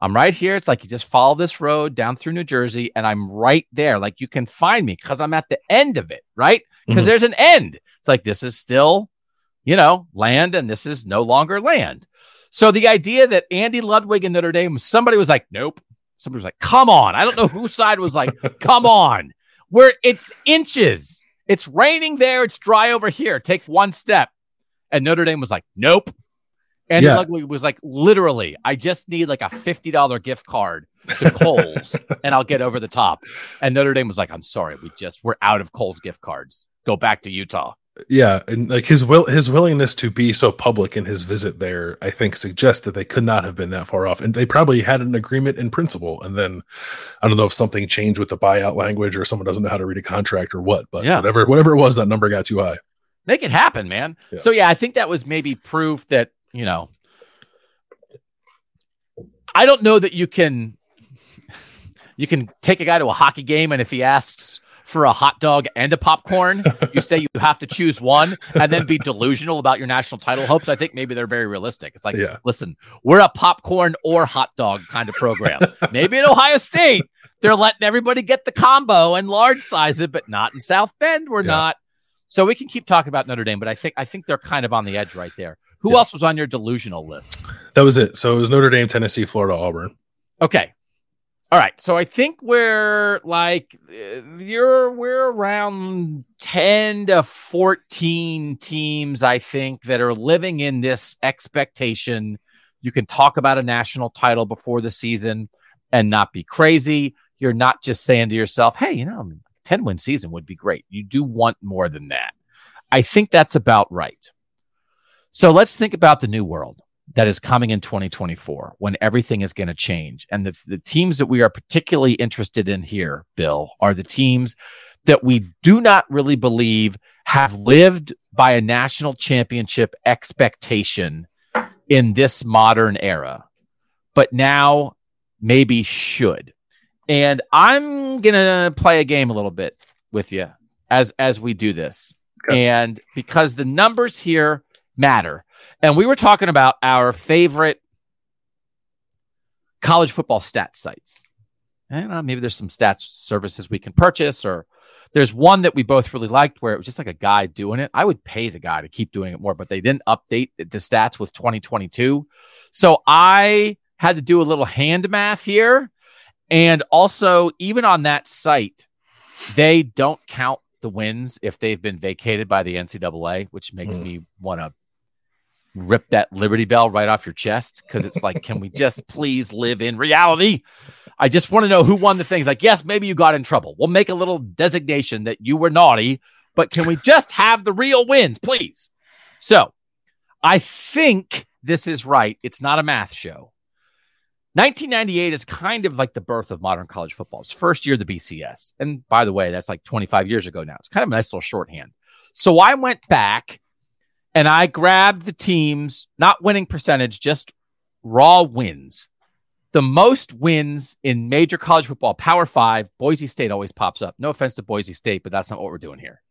I'm right here. It's like you just follow this road down through New Jersey, and I'm right there. Like you can find me because I'm at the end of it, right? Because mm-hmm. there's an end. It's like this is still, you know, land, and this is no longer land. So the idea that Andy Ludwig and Notre Dame, somebody was like, nope. Somebody was like, come on. I don't know whose side was like, [laughs] come on. Where it's inches. It's raining there. It's dry over here. Take one step. And Notre Dame was like, nope. And yeah. Ludwig was like, literally, I just need like a $50 gift card to [laughs] Kohl's and I'll get over the top. And Notre Dame was like, I'm sorry, we just, we're out of Kohl's gift cards. Go back to Utah. Yeah. And like his will, his willingness to be so public in his visit there, I think suggests that they could not have been that far off. And they probably had an agreement in principle. And then I don't know if something changed with the buyout language or someone doesn't know how to read a contract or what, but yeah. whatever, whatever it was, that number got too high. Make it happen, man. Yeah. So yeah, I think that was maybe proof that you know, I don't know that you can you can take a guy to a hockey game and if he asks for a hot dog and a popcorn, you say you have to choose one and then be delusional about your national title hopes. I think maybe they're very realistic. It's like, yeah. listen, we're a popcorn or hot dog kind of program. [laughs] maybe at Ohio State, they're letting everybody get the combo and large size it, but not in South Bend. We're yeah. not. So we can keep talking about Notre Dame, but I think I think they're kind of on the edge right there. Who yeah. else was on your delusional list? That was it. So it was Notre Dame, Tennessee, Florida, Auburn. Okay. All right. So I think we're like uh, you're we're around 10 to 14 teams I think that are living in this expectation you can talk about a national title before the season and not be crazy. You're not just saying to yourself, "Hey, you know, 10 win season would be great." You do want more than that. I think that's about right. So let's think about the new world that is coming in 2024 when everything is going to change. And the, the teams that we are particularly interested in here, Bill, are the teams that we do not really believe have lived by a national championship expectation in this modern era, but now maybe should. And I'm going to play a game a little bit with you as as we do this. Okay. And because the numbers here matter. And we were talking about our favorite college football stats sites. I don't know, maybe there's some stats services we can purchase, or there's one that we both really liked where it was just like a guy doing it. I would pay the guy to keep doing it more, but they didn't update the stats with 2022. So I had to do a little hand math here. And also, even on that site, they don't count the wins if they've been vacated by the NCAA, which makes mm. me want to rip that Liberty Bell right off your chest because it's like, can we just please live in reality? I just want to know who won the things. Like, yes, maybe you got in trouble. We'll make a little designation that you were naughty, but can we just have the real wins, please? So I think this is right. It's not a math show. 1998 is kind of like the birth of modern college football. It's first year of the BCS. And by the way, that's like 25 years ago now. It's kind of a nice little shorthand. So I went back and I grabbed the teams, not winning percentage, just raw wins. The most wins in major college football, Power Five, Boise State always pops up. No offense to Boise State, but that's not what we're doing here.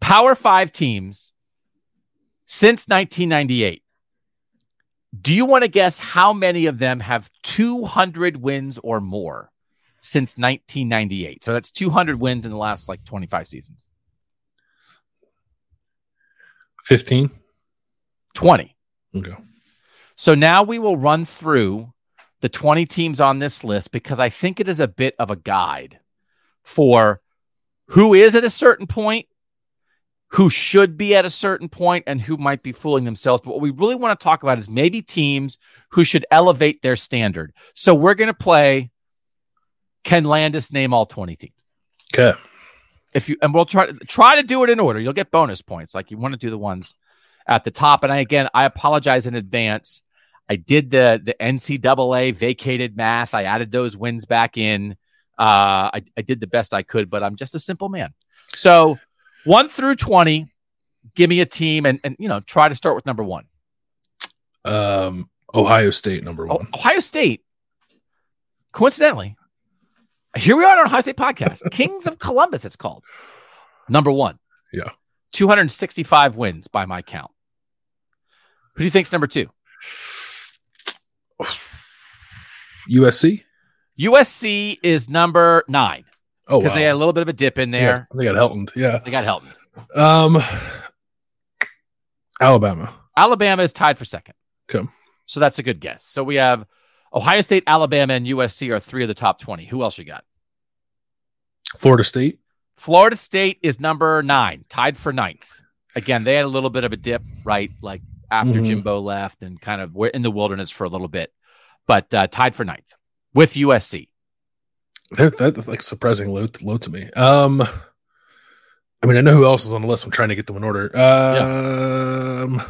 Power Five teams since 1998. Do you want to guess how many of them have 200 wins or more since 1998? So that's 200 wins in the last like 25 seasons. 15? 20. Okay. So now we will run through the 20 teams on this list because I think it is a bit of a guide for who is at a certain point, who should be at a certain point, and who might be fooling themselves. But what we really want to talk about is maybe teams who should elevate their standard. So we're going to play Can Landis name all 20 teams? Okay if you and we'll try to try to do it in order. You'll get bonus points. Like you want to do the ones at the top. And I again, I apologize in advance. I did the the NCAA vacated math. I added those wins back in. Uh, I, I did the best I could, but I'm just a simple man. So one through twenty, give me a team, and and you know try to start with number one. Um, Ohio State number one. Oh, Ohio State. Coincidentally, here we are on our High State podcast. [laughs] Kings of Columbus, it's called. Number one. Yeah. 265 wins by my count. Who do you think's number two? USC. USC is number nine. Oh, because wow. they had a little bit of a dip in there. Yeah, they got Helton. Yeah, they got Helton. Um, Alabama. Alabama is tied for second. Okay. So that's a good guess. So we have Ohio State, Alabama, and USC are three of the top 20. Who else you got? Florida State. Florida State is number nine, tied for ninth. Again, they had a little bit of a dip, right? Like after mm-hmm. Jimbo left and kind of were in the wilderness for a little bit, but uh, tied for ninth with USC. That, that's like surprising low, low to me. Um, I mean, I know who else is on the list. I'm trying to get them in order. Um, yeah.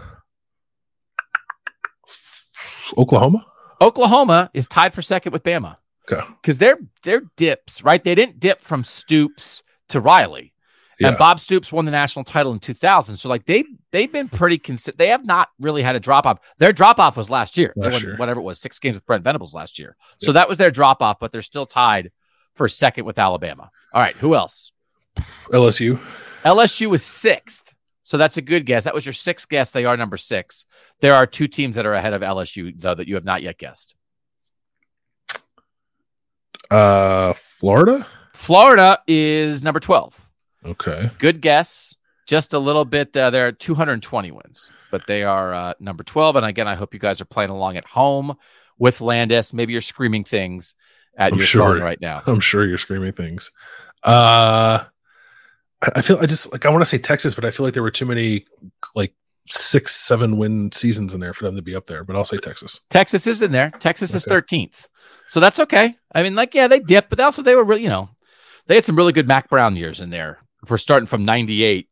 Oklahoma. Oklahoma is tied for second with Bama. Okay. Because they're they're dips, right? They didn't dip from Stoops to Riley. Yeah. And Bob Stoops won the national title in 2000. So like they they've been pretty consistent. They have not really had a drop off. Their drop off was last year. Last year. Whatever it was, six games with Brent Venables last year. Yeah. So that was their drop off, but they're still tied for second with Alabama. All right, who else? LSU. LSU is sixth. So that's a good guess. That was your sixth guess. They are number six. There are two teams that are ahead of LSU, though, that you have not yet guessed. Uh, Florida? Florida is number 12. Okay. Good guess. Just a little bit. Uh, there are 220 wins, but they are uh, number 12. And again, I hope you guys are playing along at home with Landis. Maybe you're screaming things at I'm your sure, phone right now. I'm sure you're screaming things. Uh, I feel I just like I want to say Texas, but I feel like there were too many like six, seven win seasons in there for them to be up there. But I'll say Texas. Texas is in there. Texas okay. is thirteenth, so that's okay. I mean, like yeah, they dipped, but also they were really you know they had some really good Mack Brown years in there. If we're starting from '98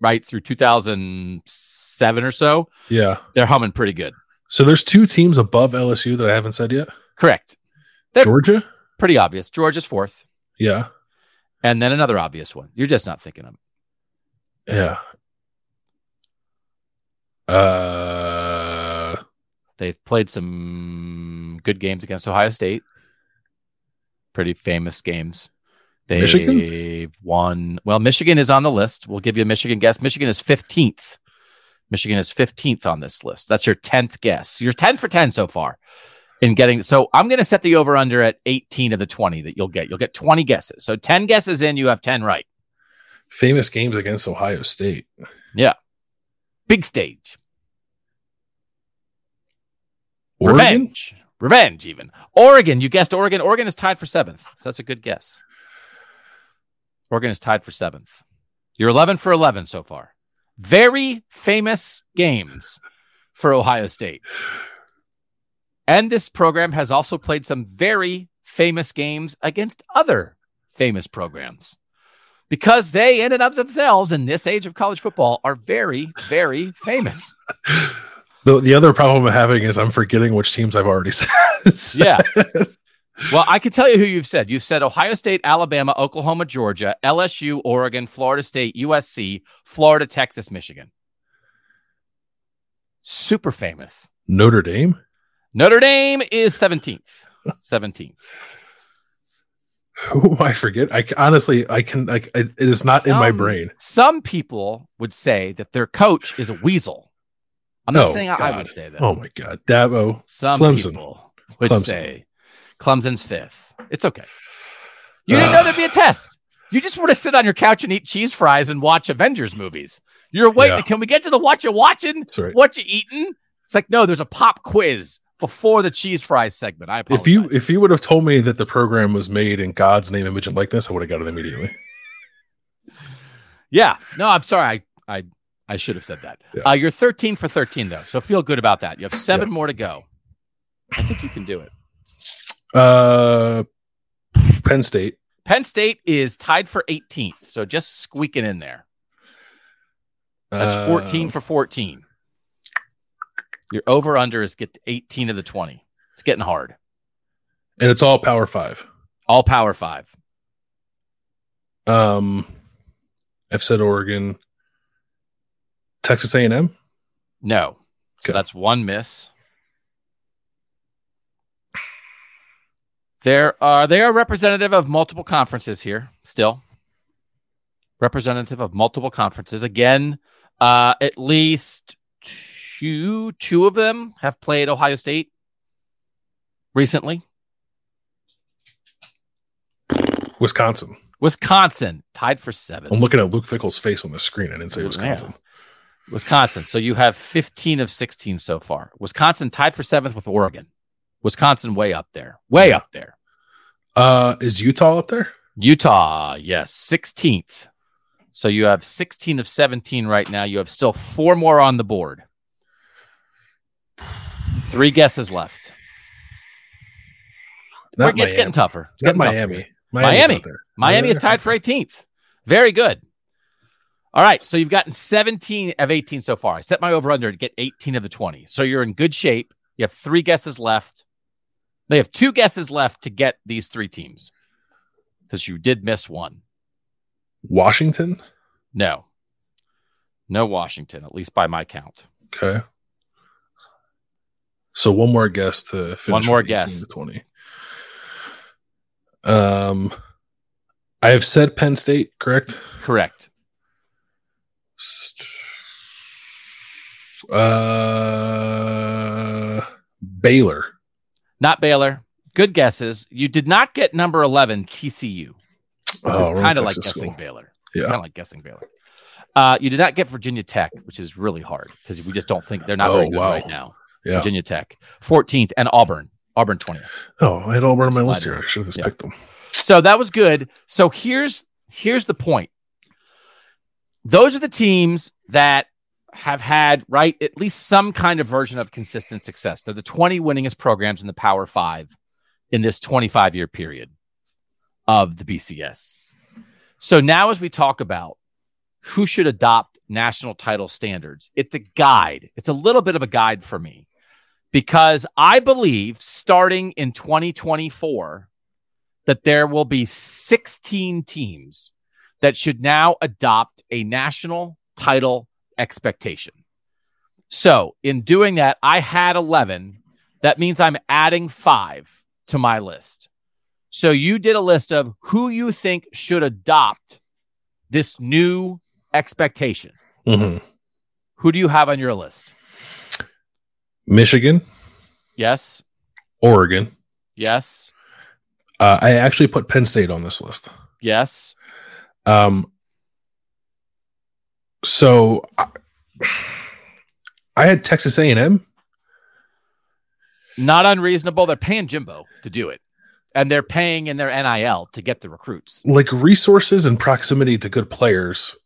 right through 2007 or so, Yeah. they're humming pretty good. So there's two teams above LSU that I haven't said yet. Correct. They're- Georgia. Pretty obvious. Georgia's fourth, Yeah. And then another obvious one. You're just not thinking of it. Yeah. Uh. They've played some good games against Ohio State. Pretty famous games. They've Michigan? won. Well, Michigan is on the list. We'll give you a Michigan guess. Michigan is 15th. Michigan is 15th on this list. That's your 10th guess. You're 10 for 10 so far in getting. So I'm going to set the over under at 18 of the 20 that you'll get. You'll get 20 guesses. So 10 guesses in, you have 10 right. famous games against Ohio State. Yeah. Big stage. Oregon? Revenge. Revenge, even. Oregon. You guessed Oregon. Oregon is tied for seventh. So that's a good guess. Oregon is tied for seventh. You're 11 for 11 so far. Very famous games for Ohio State. And this program has also played some very famous games against other famous programs because they, in and of themselves, in this age of college football, are very, very famous. [laughs] The the other problem I'm having is I'm forgetting which teams I've already [laughs] said. Yeah. Well, I can tell you who you've said. You've said Ohio State, Alabama, Oklahoma, Georgia, LSU, Oregon, Florida State, USC, Florida, Texas, Michigan. Super famous. Notre Dame. Notre Dame is 17th. 17th. Who I forget. I honestly I can like it it is not in my brain. Some people would say that their coach is a weasel. I'm not Oh, saying I, I would say that. Oh my god, Dabo. Some Clemson. people would Clemson. say Clemson's fifth. It's okay. You didn't know there'd be a test. You just want to sit on your couch and eat cheese fries and watch Avengers movies. You're waiting. Yeah. Can we get to the what you watching? Right. What you eating? It's like no. There's a pop quiz before the cheese fries segment. I apologize. If you if you would have told me that the program was made in God's name, image, and likeness, I would have got it immediately. yeah, no, I'm sorry. I I I should have said that. Yeah. Uh, you're 13 for 13 though, so feel good about that. You have seven more to go. I think you can do it. Uh, Penn State. Penn State is tied for 18th, so just squeaking in there. That's Uh, 14 for 14. Your over under is get to 18 of the 20. It's getting hard. and it's all Power Five. All power five. Um, I've said Oregon, Texas A and M. No. So Okay. that's one miss. There are they are representative of multiple conferences here still. Representative of multiple conferences. Again, uh, at least two two two of them have played Ohio State recently. Wisconsin. Wisconsin tied for seventh. I'm looking at Luke Fickell's face on the screen. I didn't say Yeah. Wisconsin. Wisconsin. So you have 15 of 16 so far. Wisconsin tied for seventh with Oregon. Wisconsin way up there. Way Yeah. up there. Uh, is Utah up there? Utah, yes, 16th. So you have 16 of 17 right now. You have still four more on the board. Three guesses left. Not It's getting tougher. It's getting tougher Miami. Miami's Miami. Miami is tied for [laughs] 18th. Very good. All right. So you've gotten 17 of 18 so far. I set my over under to get 18 of the 20. So you're in good shape. You have three guesses left. They have two guesses left to get these three teams because you did miss one. Washington. No, no Washington, at least by my count. Okay. So one more guess to finish. One more guess. to Twenty. Um, I have said Penn State, correct? Correct. Uh, Baylor. Not Baylor. Good guesses. You did not get number 11, TCU, which Oh, is kind of like guessing school. Baylor. Yeah. Kind of like guessing Baylor. Uh, you did not get Virginia Tech, which is really hard because we just don't think they're not Oh, very good wow. right now. Yeah. Virginia Tech, 14th, and Auburn. Auburn 20th. Oh, I had Auburn on my list here. I should have Yeah. picked them. So that was good. So here's here's the point. Those are the teams that have had right at least some kind of version of consistent success. They're the 20 winningest programs in the Power 5 in this 25 year period of the BCS. So now as we talk about who should adopt national title standards. It's a guide. It's a little bit of a guide for me because I believe starting in 2024 that there will be 16 teams that should now adopt a national title expectation. So, in doing that, I had 11. That means I'm adding five to my list. So, you did a list of who you think should adopt this new expectation. Mm-hmm. Who do you have on your list? Michigan. Yes. Oregon. Yes. Uh, I actually put Penn State on this list. Yes. Um. So I, I had Texas A&M. Not unreasonable. They're paying Jimbo to do it, and they're paying in their NIL to get the recruits. Like resources and proximity to good players.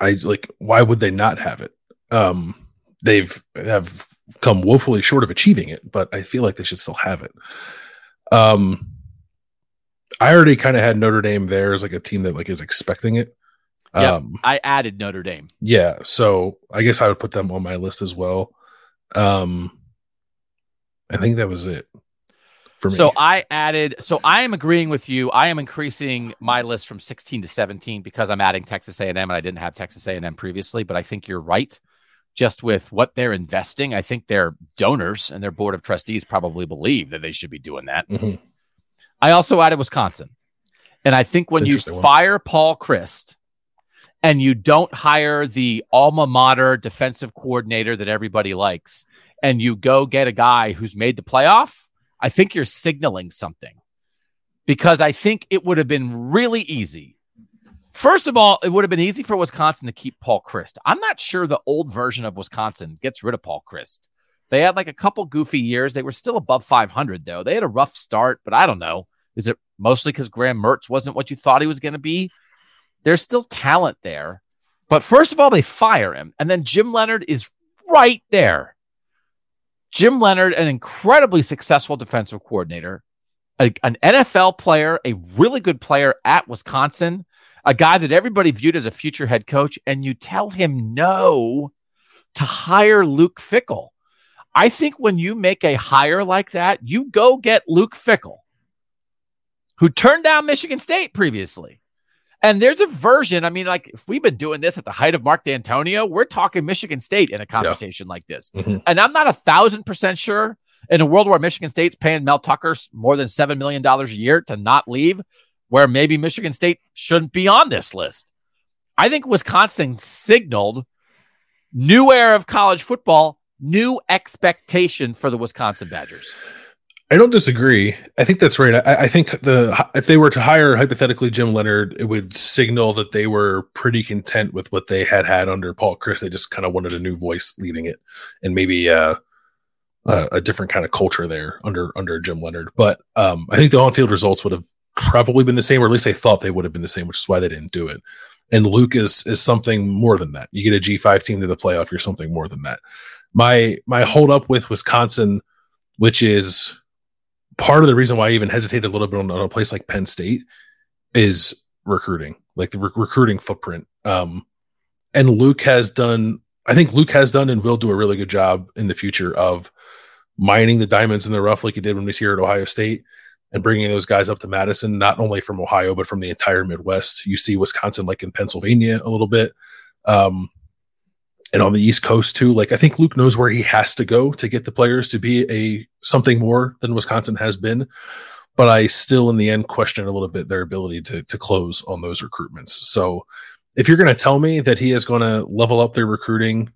I like. Why would they not have it? Um. They've have come woefully short of achieving it, but I feel like they should still have it. Um. I already kind of had Notre Dame there as like a team that like is expecting it. Yep. Um, I added Notre Dame. yeah, so I guess I would put them on my list as well. Um, I think that was it for me. So I added. So I am agreeing with you. I am increasing my list from 16 to 17 because I'm adding Texas A&M, and I didn't have Texas A&M previously. But I think you're right. Just with what they're investing, I think their donors and their board of trustees probably believe that they should be doing that. Mhm. I also added Wisconsin. And I think when you one. fire Paul Chryst and you don't hire the alma mater defensive coordinator that everybody likes, and you go get a guy who's made the playoff, I think you're signaling something. Because I think it would have been really easy. First of all, it would have been easy for Wisconsin to keep Paul Chryst. I'm not sure the old version of Wisconsin gets rid of Paul Chryst. They had like a couple goofy years. They were still above 500, though. They had a rough start, but I don't know. Is it mostly because Graham Mertz wasn't what you thought he was going to be? There's still talent there. But first of all, they fire him. And then Jim Leonhard is right there. Jim Leonhard, an incredibly successful defensive coordinator, a- an NFL player, a really good player at Wisconsin, a guy that everybody viewed as a future head coach, and you tell him no to hire Luke Fickell. I think when you make a hire like that, you go get Luke Fickell, who turned down Michigan State previously. And there's a version. I mean, like if we've been doing this at the height of Mark Dantonio, we're talking Michigan State in a conversation like this. Mhm. And I'm not a thousand percent sure in a world where Michigan State's paying Mel Tucker more than $7 million a year to not leave, where maybe Michigan State shouldn't be on this list. I think Wisconsin signaled new era of college football, new expectation for the Wisconsin Badgers. I don't disagree. I think that's right. I, I think the if they were to hire hypothetically Jim Leonhard, it would signal that they were pretty content with what they had had under Paul Chryst. They just kind of wanted a new voice leading it, and maybe uh, a, a different kind of culture there under under Jim Leonhard. But um, I think the on field results would have probably been the same, or at least they thought they would have been the same, which is why they didn't do it. And Luke is is something more than that. You get a G five team to the playoff, you're something more than that. My my hold up with Wisconsin, which is part of the reason why I even hesitated a little bit on, on a place like Penn State is recruiting, like the re- recruiting footprint. Um, and Luke has done, I think Luke has done and will do a really good job in the future of mining the diamonds in the rough, like he did when he was here at Ohio State, and bringing those guys up to Madison, not only from Ohio but from the entire Midwest. You see Wisconsin, like in Pennsylvania, a little bit. Um, and on the East Coast too. Like I think Luke knows where he has to go to get the players to be a something more than Wisconsin has been. But I still, in the end, question a little bit their ability to to close on those recruitments. So if you're going to tell me that he is going to level up their recruiting,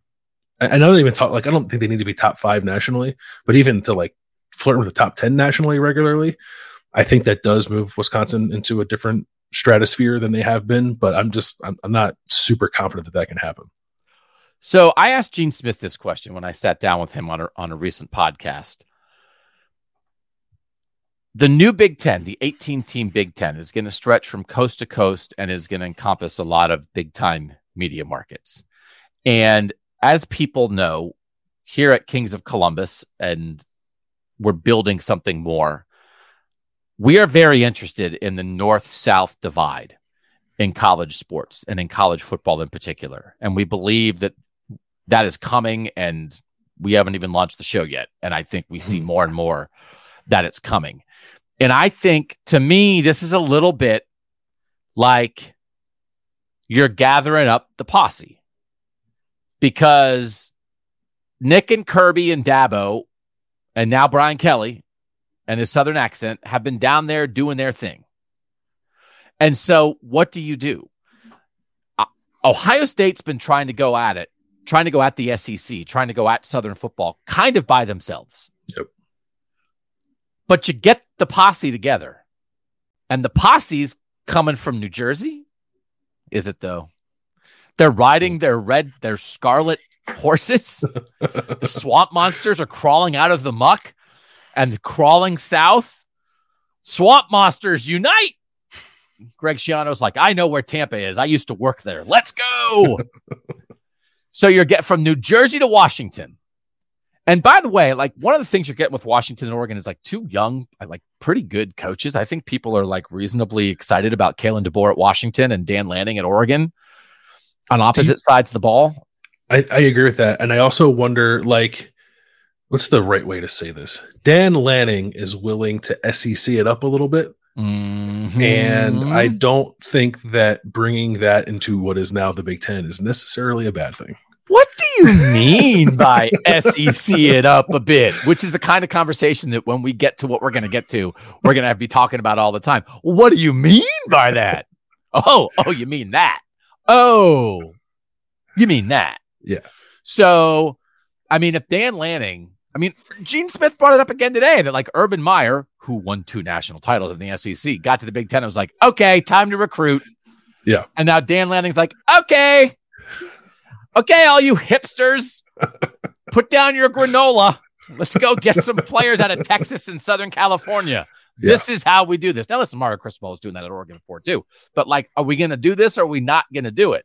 and I don't even talk like I don't think they need to be top five nationally, but even to like flirt with the top ten nationally regularly, I think that does move Wisconsin into a different stratosphere than they have been. But I'm just I'm, I'm not super confident that that can happen. So I asked Gene Smith this question when I sat down with him on a, on a recent podcast. The new Big Ten, the 18 team Big Ten, is going to stretch from coast to coast and is going to encompass a lot of big time media markets. And as people know, here at Kings of Columbus, and we're building something more, we are very interested in the north south divide. in college sports and in college football in particular. And we believe that that is coming and we haven't even launched the show yet. And I think we see hmm. more and more that it's coming. And I think to me, this is a little bit like you're gathering up the posse because Nick and Kirby and Dabo, and now Brian Kelly and his Southern accent have been down there doing their thing. And so, what do you do? Uh, Ohio State's been trying to go at it, trying to go at the SEC, trying to go at Southern football kind of by themselves. Yep. But you get the posse together, and the posse's coming from New Jersey. Is it though? They're riding their red, their scarlet horses. the swamp monsters are crawling out of the muck and crawling south. Swamp monsters unite. Greg Schiano's like, I know where Tampa is. I used to work there. Let's go. [laughs] so you're getting from New Jersey to Washington. And by the way, like one of the things you're getting with Washington and Oregon is like two young, like pretty good coaches. I think people are like reasonably excited about Kalen DeBoer at Washington and Dan Lanning at Oregon on opposite you, sides of the ball. I, I agree with that. And I also wonder, like, what's the right way to say this? Dan Lanning is willing to SEC it up a little bit. Mm-hmm. And I don't think that bringing that into what is now the Big Ten is necessarily a bad thing. What do you [laughs] mean by SEC it up a bit? Which is the kind of conversation that when we get to what we're going to get to, we're going to be talking about all the time. What do you mean by that? Oh, oh, you mean that? Oh, you mean that? Yeah. So, I mean, if Dan Lanning, I mean, Gene Smith brought it up again today that like Urban Meyer, who won two national titles in the SEC, got to the Big Ten and was like, okay, time to recruit. Yeah. And now Dan Lanning's like, okay, okay, all you hipsters, put down your granola. Let's go get some [laughs] players out of Texas and Southern California. Yeah. This is how we do this. Now, listen, Mario Cristobal was doing that at Oregon before too. But like, are we going to do this or are we not going to do it?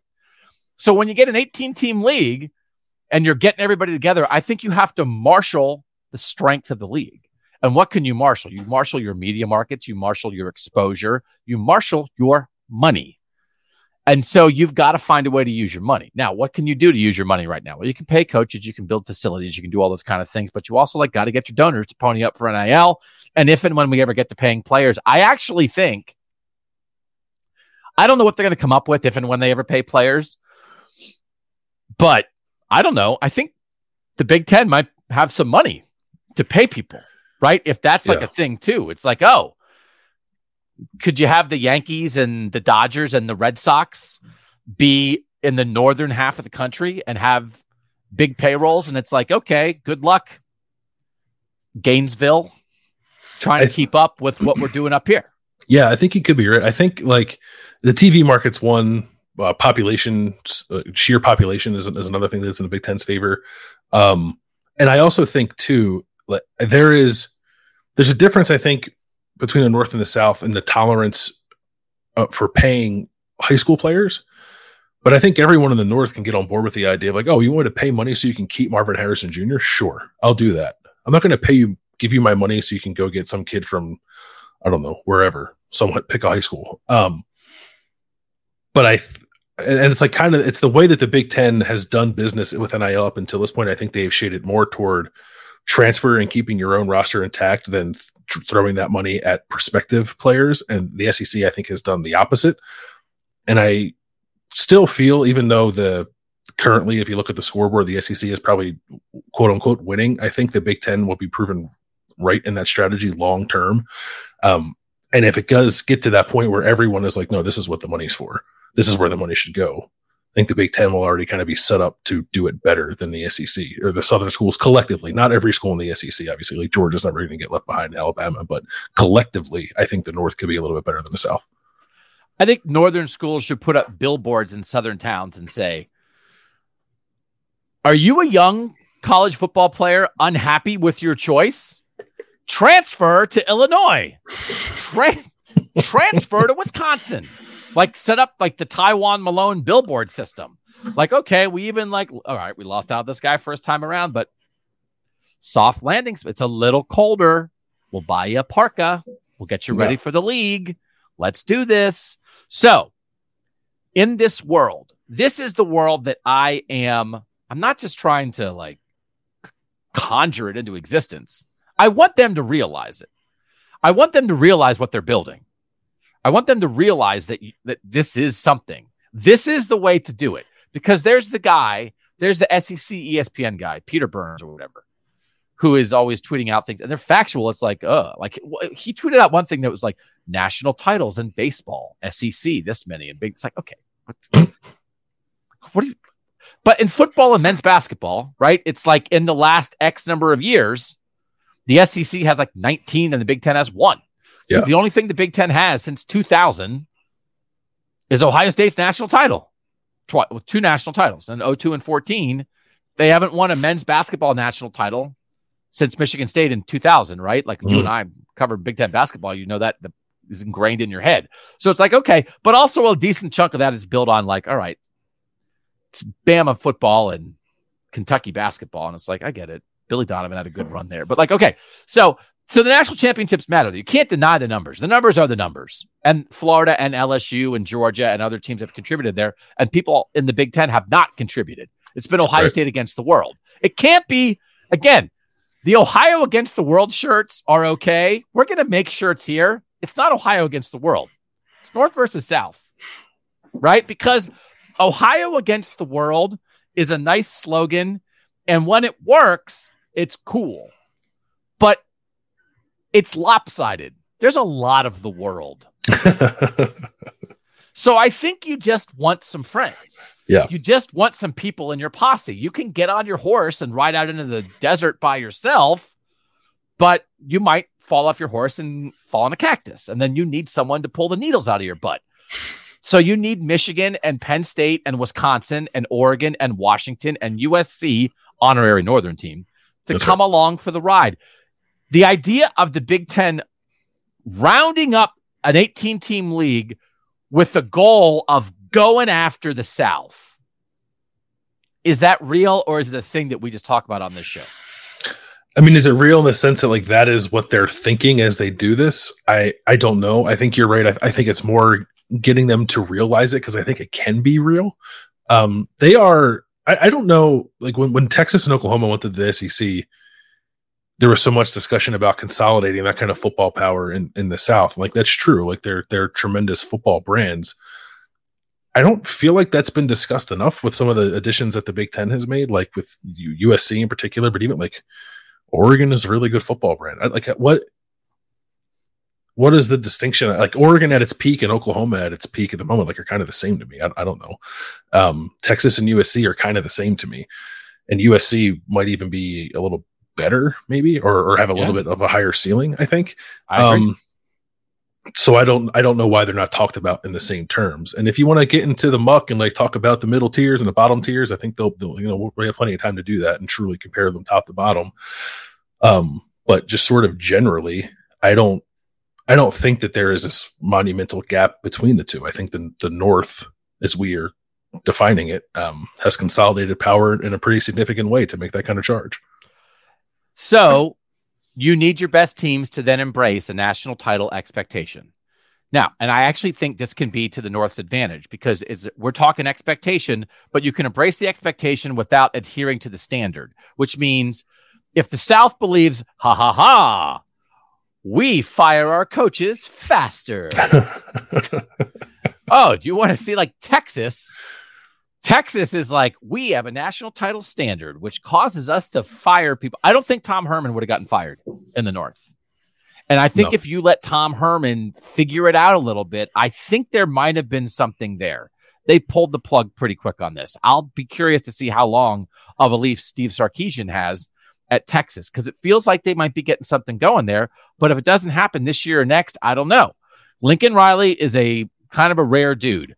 So when you get an 18 team league and you're getting everybody together, I think you have to marshal the strength of the league. And what can you marshal? You marshal your media markets, you marshal your exposure, you marshal your money. And so you've got to find a way to use your money. Now, what can you do to use your money right now? Well, you can pay coaches, you can build facilities, you can do all those kind of things, but you also like got to get your donors to pony up for NIL. And if and when we ever get to paying players, I actually think I don't know what they're going to come up with if and when they ever pay players, but I don't know. I think the Big Ten might have some money to pay people, right? If that's like yeah. a thing too. It's like, oh, could you have the Yankees and the Dodgers and the Red Sox be in the northern half of the country and have big payrolls? And it's like, okay, good luck, Gainesville, trying to keep up with what we're doing up here. Yeah, I think you could be right. I think like the TV market's one uh, population, uh, sheer population is, is another thing that's in the Big Ten's favor. Um, and I also think too, like, there is there's a difference I think between the North and the South and the tolerance uh, for paying high school players. But I think everyone in the North can get on board with the idea of like, oh, you want to pay money so you can keep Marvin Harrison Jr. Sure, I'll do that. I'm not going to pay you, give you my money so you can go get some kid from, I don't know, wherever, someone pick a high school. Um, but I, th- and it's like kind of it's the way that the Big Ten has done business with NIL up until this point. I think they've shaded more toward transfer and keeping your own roster intact than th- throwing that money at prospective players. And the SEC, I think, has done the opposite. And I still feel, even though the currently, if you look at the scoreboard, the SEC is probably quote unquote winning. I think the Big Ten will be proven right in that strategy long term. Um, and if it does get to that point where everyone is like, no, this is what the money's for this is where the money should go. I think the Big Ten will already kind of be set up to do it better than the SEC or the Southern schools collectively. Not every school in the SEC, obviously. Like Georgia's never going to get left behind in Alabama, but collectively, I think the North could be a little bit better than the South. I think Northern schools should put up billboards in Southern towns and say, Are you a young college football player unhappy with your choice? Transfer to Illinois. Tra- [laughs] transfer to Wisconsin like set up like the Taiwan Malone billboard system. Like, okay, we even like, all right, we lost out this guy first time around, but soft landings. It's a little colder. We'll buy you a parka. We'll get you ready yeah. for the league. Let's do this. So in this world, this is the world that I am. I'm not just trying to like conjure it into existence. I want them to realize it. I want them to realize what they're building. I want them to realize that that this is something. This is the way to do it because there's the guy, there's the SEC ESPN guy, Peter Burns or whatever, who is always tweeting out things and they're factual. It's like, uh, like he tweeted out one thing that was like national titles in baseball, SEC, this many and big. It's like, okay, what, what are you? But in football and men's basketball, right? It's like in the last X number of years, the SEC has like 19 and the Big Ten has one. Yeah. The only thing the Big Ten has since 2000 is Ohio State's national title, Twi- with two national titles, and 02 and 14. They haven't won a men's basketball national title since Michigan State in 2000, right? Like mm. you and I covered Big Ten basketball, you know that the, is ingrained in your head. So it's like, okay, but also a decent chunk of that is built on like, all right, it's Bama football and Kentucky basketball. And it's like, I get it. Billy Donovan had a good run there. But like, okay, so so the national championships matter. You can't deny the numbers. The numbers are the numbers. And Florida and LSU and Georgia and other teams have contributed there. And people in the Big Ten have not contributed. It's been Ohio right. State against the world. It can't be, again, the Ohio against the world shirts are okay. We're going to make shirts here. It's not Ohio against the world, it's North versus South, right? Because Ohio against the world is a nice slogan. And when it works, it's cool, it's lopsided. There's a lot of the world. [laughs] so I think you just want some friends. Yeah. You just want some people in your posse. You can get on your horse and ride out into the desert by yourself, but you might fall off your horse and fall on a cactus. And then you need someone to pull the needles out of your butt. So you need Michigan and Penn State and Wisconsin and Oregon and Washington and USC honorary Northern team to That's come right. along for the ride. The idea of the Big Ten rounding up an 18 team league with the goal of going after the South. Is that real or is it a thing that we just talk about on this show? I mean, is it real in the sense that like that is what they're thinking as they do this? I I don't know. I think you're right. I, I think it's more getting them to realize it because I think it can be real. Um, they are I, I don't know, like when, when Texas and Oklahoma went to the SEC, there was so much discussion about consolidating that kind of football power in, in the South. Like that's true. Like they're they're tremendous football brands. I don't feel like that's been discussed enough with some of the additions that the Big Ten has made, like with USC in particular, but even like Oregon is a really good football brand. Like what what is the distinction? Like Oregon at its peak and Oklahoma at its peak at the moment, like are kind of the same to me. I, I don't know. Um, Texas and USC are kind of the same to me, and USC might even be a little better, maybe, or, or have a yeah. little bit of a higher ceiling. I think. I um, so I don't I don't know why they're not talked about in the same terms. And if you want to get into the muck and like talk about the middle tiers and the bottom tiers, I think they'll, they'll you know we have plenty of time to do that and truly compare them top to bottom. Um, but just sort of generally, I don't I don't think that there is this monumental gap between the two. I think the the North, as we are defining it, um, has consolidated power in a pretty significant way to make that kind of charge. So you need your best teams to then embrace a national title expectation. Now, and I actually think this can be to the North's advantage because it's, we're talking expectation, but you can embrace the expectation without adhering to the standard, which means if the South believes, ha ha ha, we fire our coaches faster. [laughs] oh, do you want to see like Texas? Texas is like, we have a national title standard, which causes us to fire people. I don't think Tom Herman would have gotten fired in the North. And I think no. if you let Tom Herman figure it out a little bit, I think there might have been something there. They pulled the plug pretty quick on this. I'll be curious to see how long of a leaf Steve Sarkisian has at Texas because it feels like they might be getting something going there. But if it doesn't happen this year or next, I don't know. Lincoln Riley is a kind of a rare dude.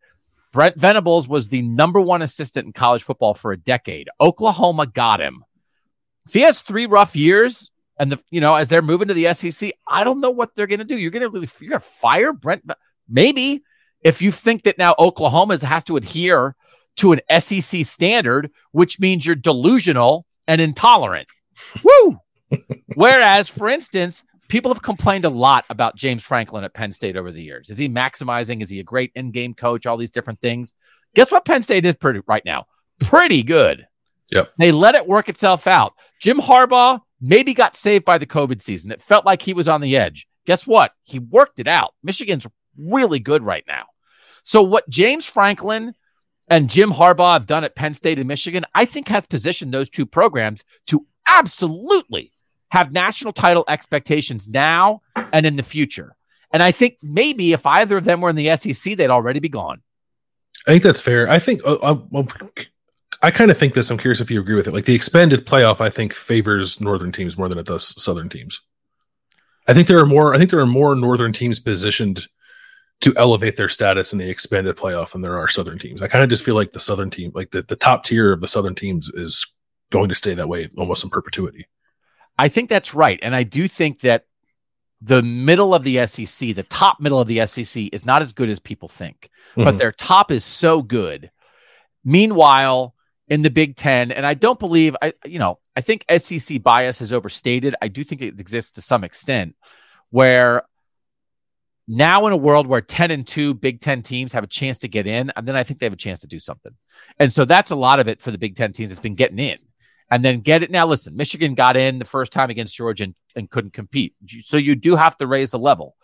Brent Venables was the number one assistant in college football for a decade. Oklahoma got him. If he has three rough years, and the you know as they're moving to the SEC, I don't know what they're going to do. You're going to you're going to fire Brent. Maybe if you think that now Oklahoma has to adhere to an SEC standard, which means you're delusional and intolerant. [laughs] Woo! Whereas, for instance, people have complained a lot about James Franklin at Penn State over the years. Is he maximizing? Is he a great in-game coach? All these different things. Guess what? Penn State is pretty right now. Pretty good. Yep. They let it work itself out. Jim Harbaugh maybe got saved by the COVID season. It felt like he was on the edge. Guess what? He worked it out. Michigan's really good right now. So what James Franklin and Jim Harbaugh have done at Penn State and Michigan, I think has positioned those two programs to absolutely have national title expectations now and in the future. And I think maybe if either of them were in the SEC, they'd already be gone. I think that's fair. I think uh, uh I kind of think this. I'm curious if you agree with it. Like the expanded playoff, I think favors northern teams more than it does southern teams. I think there are more. I think there are more northern teams positioned to elevate their status in the expanded playoff than there are southern teams. I kind of just feel like the southern team, like the, the top tier of the southern teams, is going to stay that way almost in perpetuity. I think that's right, and I do think that the middle of the SEC, the top middle of the SEC, is not as good as people think, mm-hmm. but their top is so good. Meanwhile, in the Big Ten. And I don't believe I, you know, I think SEC bias is overstated. I do think it exists to some extent where now in a world where 10 and 2 Big Ten teams have a chance to get in, and then I think they have a chance to do something. And so that's a lot of it for the Big Ten teams. that's been getting in and then get it. Now, listen, Michigan got in the first time against Georgia and, and couldn't compete. So you do have to raise the level.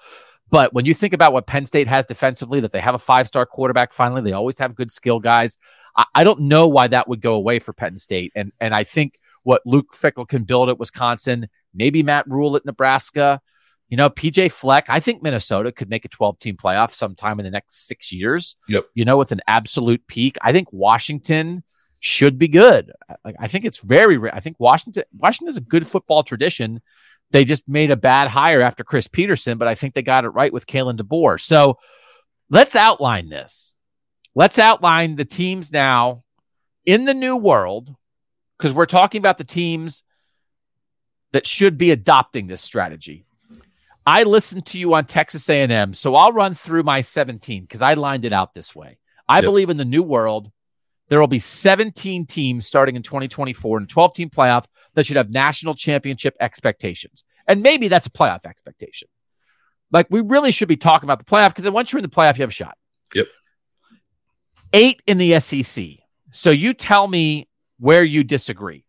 But when you think about what Penn State has defensively, that they have a five star quarterback finally, they always have good skill guys. I, I, don't know why that would go away for Penn State. And, and I think what Luke Fickell can build at Wisconsin, maybe Matt Rhule at Nebraska, you know, PJ Fleck, I think Minnesota could make a 12 team playoff sometime in the next six years. Yep. You know, with an absolute peak. I think Washington should be good. Like I think it's very I think Washington Washington is a good football tradition. They just made a bad hire after Chris Petersen, but I think they got it right with Kalen DeBoer. So let's outline this. Let's outline the teams now in the new world because we're talking about the teams that should be adopting this strategy. I listened to you on Texas A&M, so I'll run through my 17 because I lined it out this way. I yep. believe in the new world. There will be 17 teams starting in 2024 and 12 team playoff that should have national championship expectations. And maybe that's a playoff expectation. Like we really should be talking about the playoff because once you're in the playoff, you have a shot. Yep. Eight in the SEC. So you tell me where you disagree.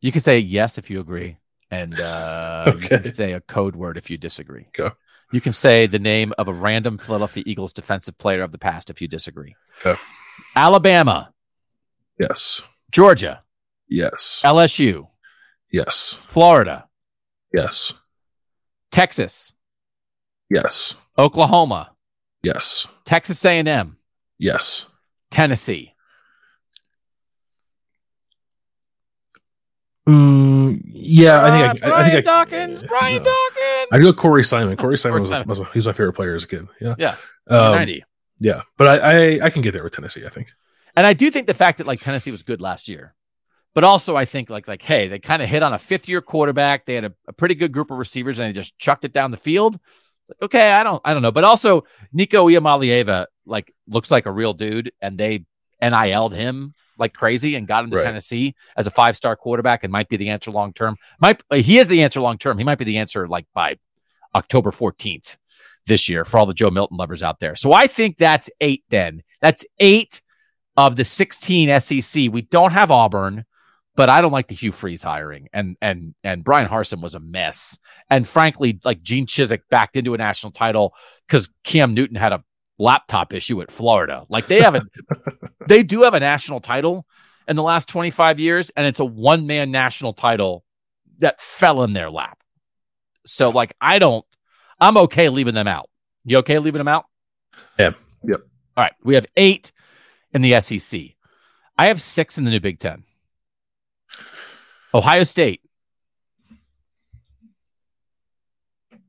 You can say yes if you agree, and uh, [laughs] okay. you can say a code word if you disagree. Okay. You can say the name of a random Philadelphia Eagles defensive player of the past if you disagree. Okay. Alabama. Yes. Georgia. Yes. LSU. Yes. Florida. Yes. Texas. Yes. Oklahoma. Yes. Texas A&M. Yes. Tennessee. Mm, yeah, I think I, Brian I think I, Dawkins. Brian no. Dawkins. I go Corey Simon. Corey Simon was, was, was, my favorite player as a kid. Yeah. Yeah. Um, 90. Yeah, but I, I I can get there with Tennessee. I think. And I do think the fact that like Tennessee was good last year but also, I think like like hey, they kind of hit on a fifth year quarterback. They had a, a, pretty good group of receivers, and they just chucked it down the field. It's like okay, I don't I don't know, but also Nico Iamaleava like looks like a real dude, and they nil'd him like crazy and got him to right. Tennessee as a five star quarterback, and might be the answer long term. Might uh, he is the answer long term. He might be the answer like by October fourteenth this year for all the Joe Milton lovers out there. So I think that's eight. Then that's eight of the sixteen SEC. We don't have Auburn but I don't like the Hugh Freeze hiring. And and and Bryan Harsin was a mess. And frankly, like Gene Chizik backed into a national title because Cam Newton had a laptop issue at Florida. Like they have a [laughs] they do have a national title in the last 25 years, and it's a one-man national title that fell in their lap. So like I don't I'm okay leaving them out. You okay leaving them out? Yeah. Yep. All right. We have eight in the SEC. I have six in the new Big Ten. Ohio State.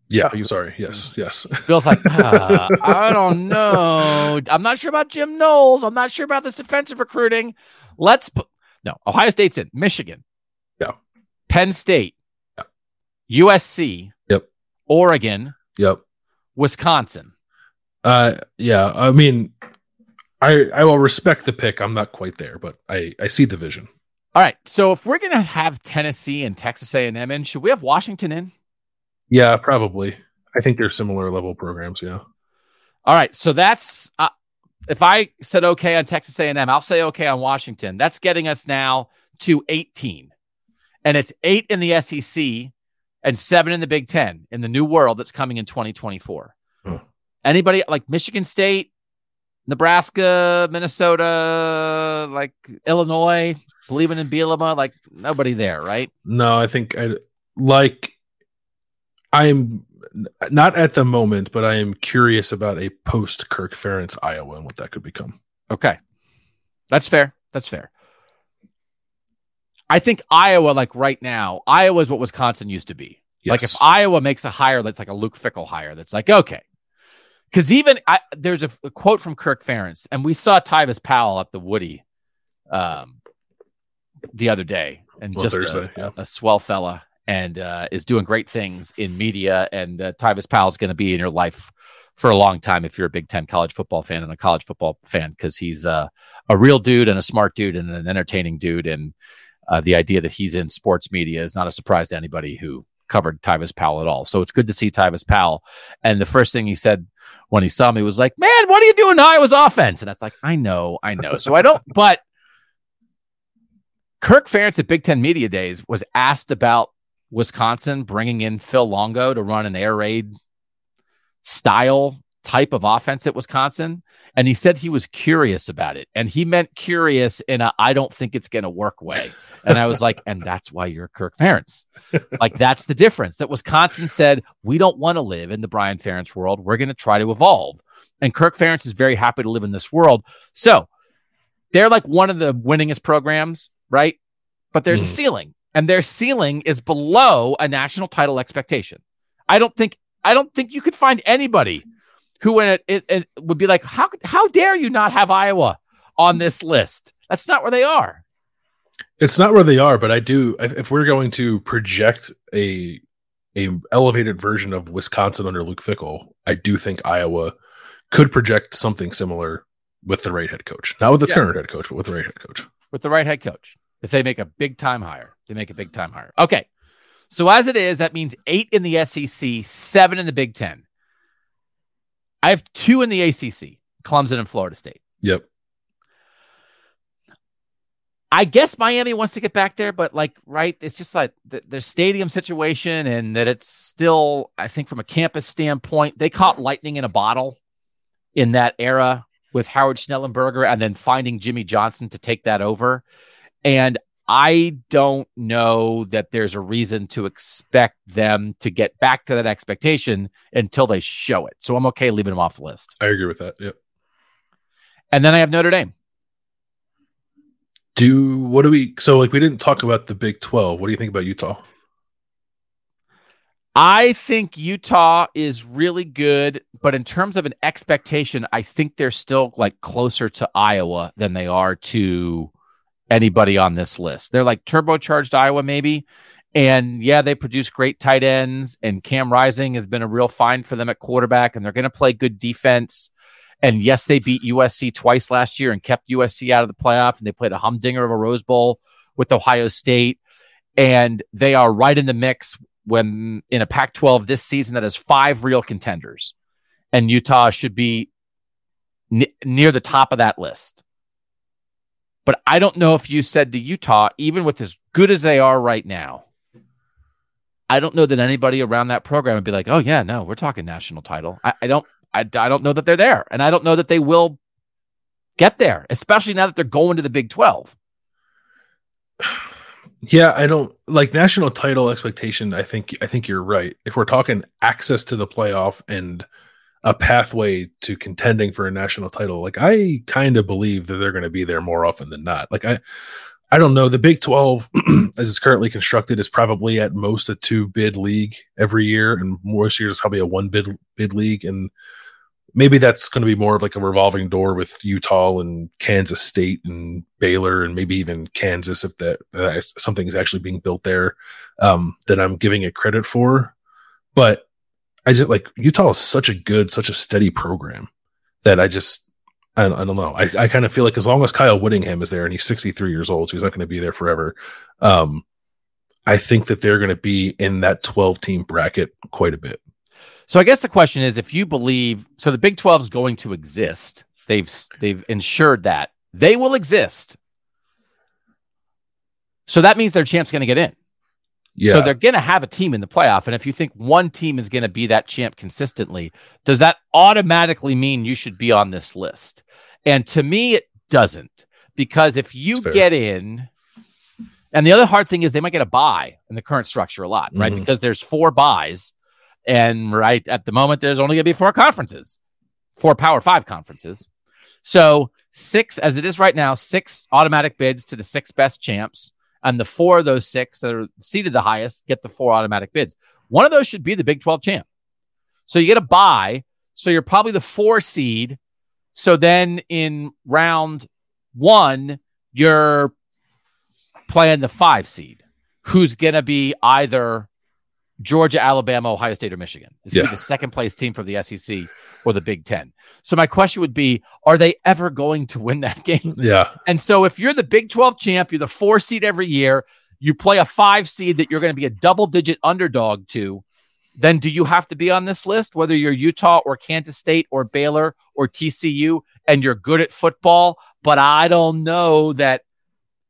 Yeah, you, sorry. Yes, yes. Bill's like uh, [laughs] I don't know. I'm not sure about Jim Knowles. I'm not sure about this defensive recruiting. Let's put no. Ohio State's in Michigan. Yeah. Penn State. Yeah. USC. Yep. Oregon. Yep. Wisconsin. Uh, yeah. I mean, I I will respect the pick. I'm not quite there, but I I see the vision. All right. So if we're gonna have Tennessee and Texas A&M in, should we have Washington in? Yeah, probably. I think they're similar level programs. Yeah. All right. So that's uh, if I said okay on Texas A&M, I'll say okay on Washington. That's getting us now to 18, and it's eight in the SEC and seven in the Big Ten in the new world that's coming in 2024. Hmm. Anybody like Michigan State, Nebraska, Minnesota, like Illinois, believing in Bielema, like nobody there, right? No, I think I like I'm not at the moment, but I am curious about a post Kirk Ferentz Iowa and what that could become. Okay. That's fair. That's fair. I think Iowa, like right now, Iowa is what Wisconsin used to be. Yes. Like if Iowa makes a hire that's like a Luke Fickell hire, that's like, okay. Because even I, there's a, a, quote from Kirk Ferentz, and we saw Tyvis Powell at the Woody um, the other day, and well, just Thursday, a, yeah. a, swell fella and uh, is doing great things in media. And uh, Tyvis Powell is going to be in your life for a long time if you're a Big Ten college football fan and a college football fan because he's uh, a real dude and a smart dude and an entertaining dude. And uh, the idea that he's in sports media is not a surprise to anybody who covered Tyvis Powell at all. So it's good to see Tyvis Powell. And the first thing he said when he saw me was like, "Man, what are you doing Iowa's offense?" And I was like, "I know, I know." So I don't, [laughs] but. Kirk Ferentz at Big Ten Media Days was asked about Wisconsin bringing in Phil Longo to run an air raid style type of offense at Wisconsin. And he said he was curious about it. And he meant curious in a I don't think it's going to work way. And I was like, and that's why you're Kirk Ferentz. like, that's the difference that Wisconsin said, we don't want to live in the Brian Ferentz world. We're going to try to evolve. And Kirk Ferentz is very happy to live in this world. So they're like one of the winningest programs, right? But there's mm. a ceiling and their ceiling is below a national title expectation. I don't think I don't think you could find anybody who it, it, it would be like how how dare you not have Iowa on this list? That's not where they are. It's not where they are, but I do. If we're going to project a a elevated version of Wisconsin under Luke Fickell, I do think Iowa could project something similar with the right head coach. Not with the yeah. current head coach, but with the right head coach. With the right head coach, if they make a big time hire. They make a big time hire. Okay. So as it is, that means eight in the SEC, seven in the Big Ten. I have two in the ACC, Clemson and Florida State. Yep. I guess Miami wants to get back there, but like, right, it's just like the, the stadium situation and that it's still, I think, from a campus standpoint, they caught lightning in a bottle in that era with Howard Schnellenberger and then finding Jimmy Johnson to take that over. And I don't know that there's a reason to expect them to get back to that expectation until they show it. So I'm okay leaving them off the list. I agree with that. Yep. And then I have Notre Dame. Do what do we so like we didn't talk about the Big 12. What do you think about Utah? I think Utah is really good, but in terms of an expectation, I think they're still like closer to Iowa than they are to anybody on this list. They're like turbocharged Iowa, maybe. And yeah, they produce great tight ends, and Cam Rising has been a real find for them at quarterback, and they're going to play good defense. And yes, they beat USC twice last year and kept USC out of the playoff, and they played a humdinger of a Rose Bowl with Ohio State. And they are right in the mix when in a Pac 12 this season that has five real contenders. And Utah should be n- near the top of that list. But I don't know if you said to Utah, even with as good as they are right now, I don't know that anybody around that program would be like, oh, yeah, no, we're talking national title. I, I don't. I, I don't know that they're there. And I don't know that they will get there, especially now that they're going to the Big 12. [sighs] Yeah, I don't like national title expectation. I think I think you're right. If we're talking access to the playoff and a pathway to contending for a national title. Like I kind of believe that they're going to be there more often than not. Like I I don't know, the Big 12 [clears throat] as it's currently constructed is probably at most a two bid league every year and most years probably a one bid bid league and maybe that's going to be more of like a revolving door with Utah and Kansas State and Baylor and maybe even Kansas if that, that something is actually being built there um, that I'm giving it credit for. But I just like Utah is such a good, such a steady program that I just I, I don't know. I, I kind of feel like as long as Kyle Whittingham is there and he's 63 years old, so he's not going to be there forever. Um, I think that they're going to be in that 12 team bracket quite a bit. So I guess the question is if you believe so the Big 12 is going to exist. They've they've ensured that. They will exist. So that means their champ's going to get in. Yeah. So they're going to have a team in the playoff. And if you think one team is going to be that champ consistently, does that automatically mean you should be on this list? And to me, it doesn't. Because if you get in, and the other hard thing is they might get a buy in the current structure a lot, right? Mhm. Because there's four buys. And right at the moment, there's only going to be four conferences, four Power Five conferences. So six, as it is right now, six automatic bids to the six best champs. And the four of those six that are seated the highest get the four automatic bids. One of those should be the Big 12 champ. So you get a buy. So you're probably the four seed. So then in round one, you're playing the five seed, who's going to be either Georgia, Alabama, Ohio State, or Michigan. It's going to Yeah. be the second place team from the SEC or the Big Ten. So my question would be Are they ever going to win that [laughs] game? Yeah. And so if you're the Big 12 champ, you're the four seed every year, you play a five seed that you're going to be a double digit underdog to, then do you have to be on this list, whether you're Utah or Kansas State or Baylor or TCU, and you're good at football? But I don't know that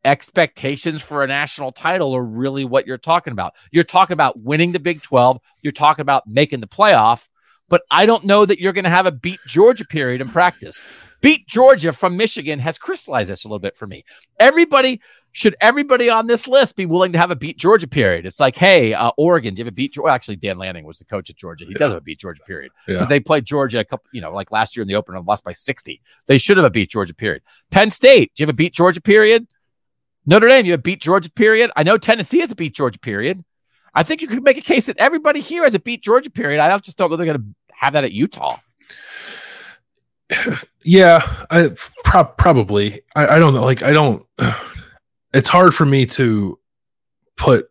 expectations for a national title are really what you're talking about. You're talking about winning the Big 12, you're talking about making the playoff, but I don't know that you're going to have a beat Georgia period in practice. Beat Georgia from Michigan has crystallized this a little bit for me. Everybody should everybody on this list be willing to have a beat Georgia period? It's like, hey, uh, Oregon, do you have a beat? Well, actually, Dan Lanning was the coach at Georgia. He does have a beat Georgia period because Yeah. they played Georgia a couple, you know, like last year in the opener and lost by 60. They should have a beat Georgia period. Penn State, do you have a beat Georgia period? Notre Dame, you have beat Georgia period. I know Tennessee has a beat Georgia period. I think you could make a case that everybody here has a beat Georgia period. I just don't know they're going to have that at Utah. [sighs] Yeah, I pro- probably. I, I don't know. Like, I don't. [sighs] It's hard for me to put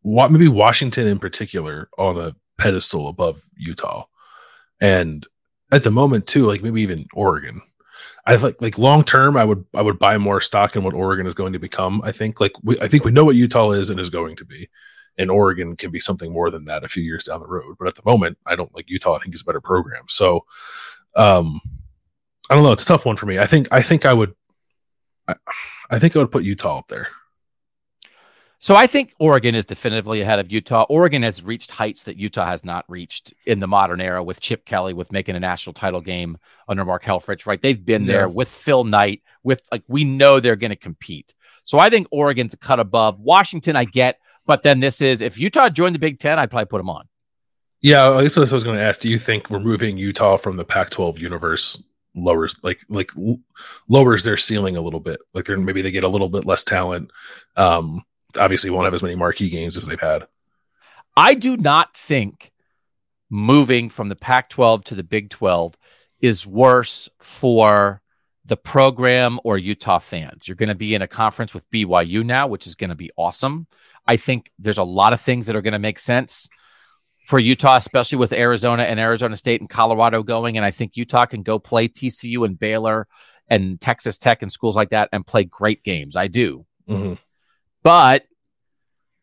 what maybe Washington in particular on a pedestal above Utah, and at the moment too, like maybe even Oregon. I like like long term, I would I would buy more stock in what Oregon is going to become. I think like we I think we know what Utah is and is going to be, and Oregon can be something more than that a few years down the road. But at the moment, I don't like Utah. I think is a better program. So, um, I don't know. It's a tough one for me. I think I think I would. I, I think I would put Utah up there. So I think Oregon is definitively ahead of Utah. Oregon has reached heights that Utah has not reached in the modern era with Chip Kelly, with making a national title game under Mark Helfrich, right? They've been there with Phil Knight, with like we know they're going to compete. So I think Oregon's a cut above. Washington, I get, but then this is if Utah joined the Big Ten, I'd probably put them on. Yeah, I guess I was going to ask. Do you think removing Utah from the Pac-12 universe lowers like like lowers their ceiling a little bit? Like they're maybe they get a little bit less talent. Um, obviously won't have as many marquee games as they've had. I do not think moving from the Pac 12 to the Big 12 is worse for the program or Utah fans. You're going to be in a conference with BYU now, which is going to be awesome. I think there's a lot of things that are going to make sense for Utah, especially with Arizona and Arizona State and Colorado going. And I think Utah can go play TCU and Baylor and Texas Tech and schools like that and play great games. I do. Mhm. But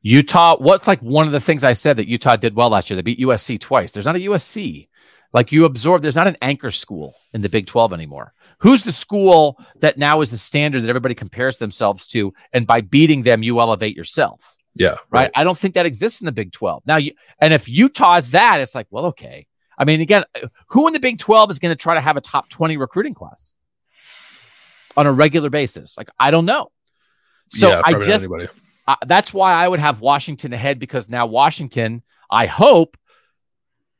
Utah, what's like one of the things I said that Utah did well last year? They beat USC twice. There's not a USC. Like you absorb, there's not an anchor school in the Big 12 anymore. Who's the school that now is the standard that everybody compares themselves to? And by beating them, you elevate yourself, Yeah, right? I don't think that exists in the Big 12. Now, you, and if Utah's that, it's like, well, okay. I mean, again, who in the Big 12 is going to try to have a top 20 recruiting class on a regular basis? Like, I don't know. So Yeah, I just, anybody. uh, that's why I would have Washington ahead because now Washington, I hope,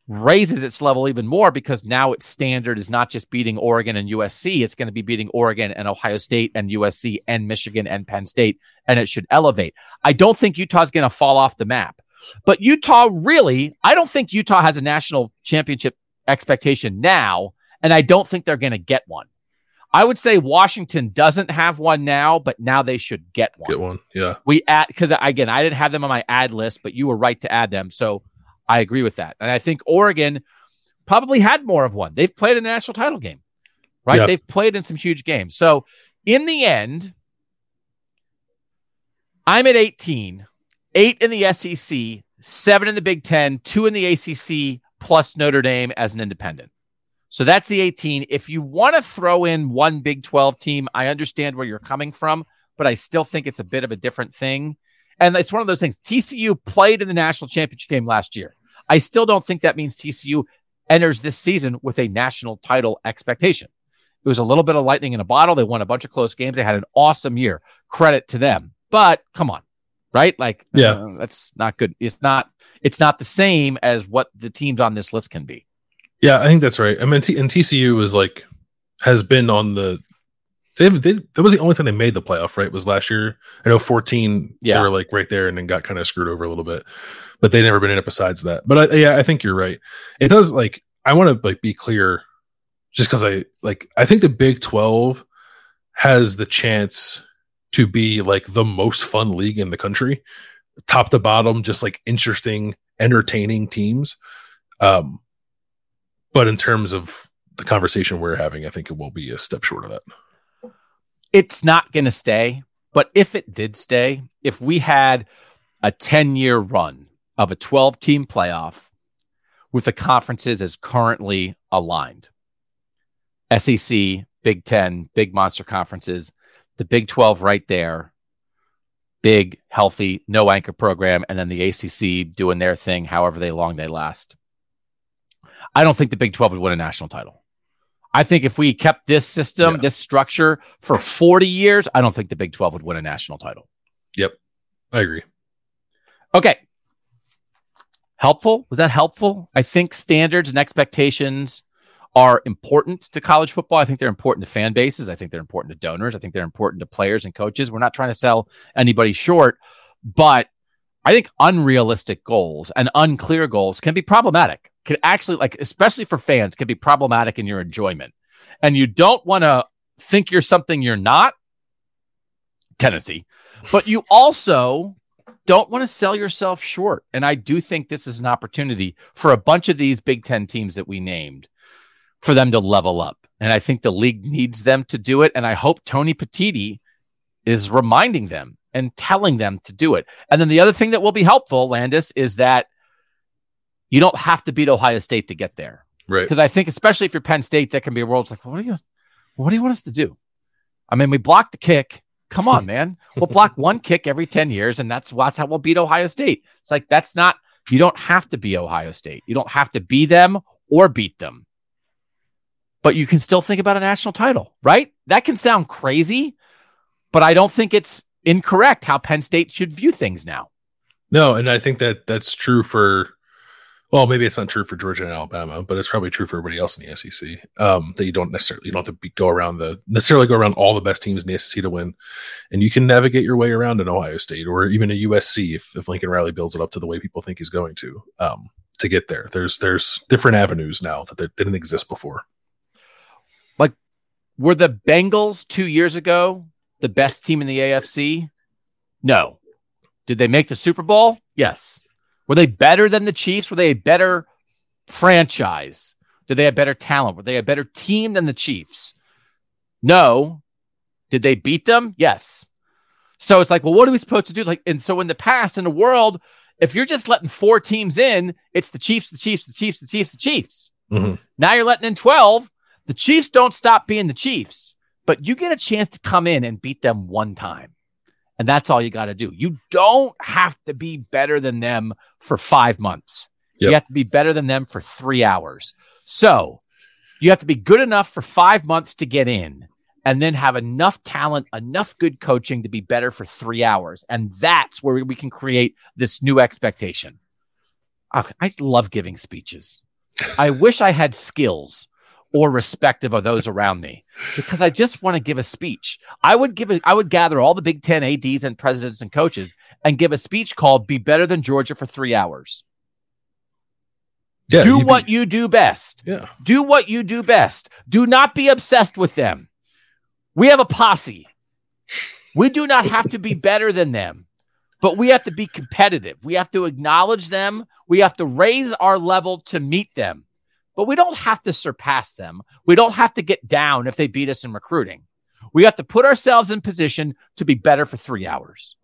raises its level even more because now its standard is not just beating Oregon and USC, it's going to be beating Oregon and Ohio State and USC and Michigan and Penn State, and it should elevate. I don't think Utah's going to fall off the map, but Utah really, I don't think Utah has a national championship expectation now, and I don't think they're going to get one. I would say Washington doesn't have one now, but now they should get one Get one. Yeah. we add because again i didn't have them on my ad list but you were right to add them so i agree with that and i think oregon probably had more of one they've played a national title game right? Yeah. They've played in some huge games. So in the end, I'm at 18, eight in the SEC, seven in the Big Ten, two in the ACC, plus Notre Dame as an independent. So that's the 18. If you want to throw in one Big 12 team, I understand where you're coming from, but I still think it's a bit of a different thing. And it's one of those things. TCU played in the national championship game last year. I still don't think that means TCU enters this season with a national title expectation. It was a little bit of lightning in a bottle. They won a bunch of close games. They had an awesome year. Credit to them. But come on, right? Like, Yeah. uh, that's not good. It's not. It's not the same as what the teams on this list can be. Yeah, I think that's right. I mean, T- and TCU was like has been on the. They, they, that was the only time they made the playoff, right? Was last year. I know 14, Yeah. they were like right there and then got kind of screwed over a little bit, but they never been in it besides that. But I, yeah, I think you're right. It does like, I want to like be clear just because I like, I think the Big 12 has the chance to be like the most fun league in the country, top to bottom, just like interesting, entertaining teams. Um, but in terms of the conversation we're having, I think it will be a step short of that. it's not going to stay. But if it did stay, if we had a 10 year run of a 12 team playoff with the conferences as currently aligned SEC, Big 10, big monster conferences, the Big 12 right there, big, healthy, no anchor program, and then the ACC doing their thing however they long they last. I don't think the Big 12 would win a national title. I think if we kept this system, Yeah. this structure for 40 years, I don't think the Big 12 would win a national title. Yep. I agree. Okay. Helpful? Was that helpful? I think standards and expectations are important to college football. I think they're important to fan bases. I think they're important to donors. I think they're important to players and coaches. We're not trying to sell anybody short, but I think unrealistic goals and unclear goals can be problematic. Can actually like especially for fans can be problematic in your enjoyment. And you don't want to think you're something you're not. Tennessee. But you also don't want to sell yourself short. And I do think this is an opportunity for a bunch of these Big Ten teams that we named for them to level up. And I think the league needs them to do it. And I hope Tony Petitti is reminding them and telling them to do it. And then the other thing that will be helpful, Landis, is that you don't have to beat Ohio State to get there. Right. Because I think, especially if you're Penn State, that can be a world. It's like, what do you, what do you want us to do? I mean, we blocked the kick. Come on, man. We'll block [laughs] one kick every 10 years, and that's, that's how we'll beat Ohio State. It's like, that's not, you don't have to be Ohio State. You don't have to be them or beat them. But you can still think about a national title, right? That can sound crazy, but I don't think it's incorrect how Penn State should view things now. No, and I think that that's true for. Well, maybe it's not true for Georgia and Alabama, but it's probably true for everybody else in the SEC. Um, that you don't necessarily you don't have to be, go around the necessarily go around all the best teams in the SEC to win, and you can navigate your way around an Ohio State or even a USC if, if Lincoln Riley builds it up to the way people think he's going to um, to get there. There's there's different avenues now that didn't exist before. Like, were the Bengals two years ago the best team in the AFC? No. Did they make the Super Bowl? Yes. Were they better than the Chiefs? Were they a better franchise? Did they have better talent? Were they a better team than the Chiefs? No. Did they beat them? Yes. So it's like, well, what are we supposed to do? Like, and so in the past, in the world, if you're just letting four teams in, it's the Chiefs, the Chiefs, the Chiefs, the Chiefs, the Chiefs. Mhm. Now you're letting in 12. The Chiefs don't stop being the Chiefs, but you get a chance to come in and beat them one time. And that's all you got to do. You don't have to be better than them for five months. Yep. You have to be better than them for three hours. So you have to be good enough for five months to get in and then have enough talent, enough good coaching to be better for three hours. And that's where we can create this new expectation. I love giving speeches. I wish I had skills or respective of those around me because I just want to give a speech. I would give a, I would gather all the Big Ten ADs and presidents and coaches and give a speech called "Be Better Than Georgia" for three hours. Yeah, do you'd be- what you do best. Yeah, Do what you do best. Do not be obsessed with them. We have a posse. We do not have to be [laughs] better than them, but we have to be competitive. We have to acknowledge them. We have to raise our level to meet them. But we don't have to surpass them. We don't have to get down if they beat us in recruiting. We have to put ourselves in position to be better for three hours.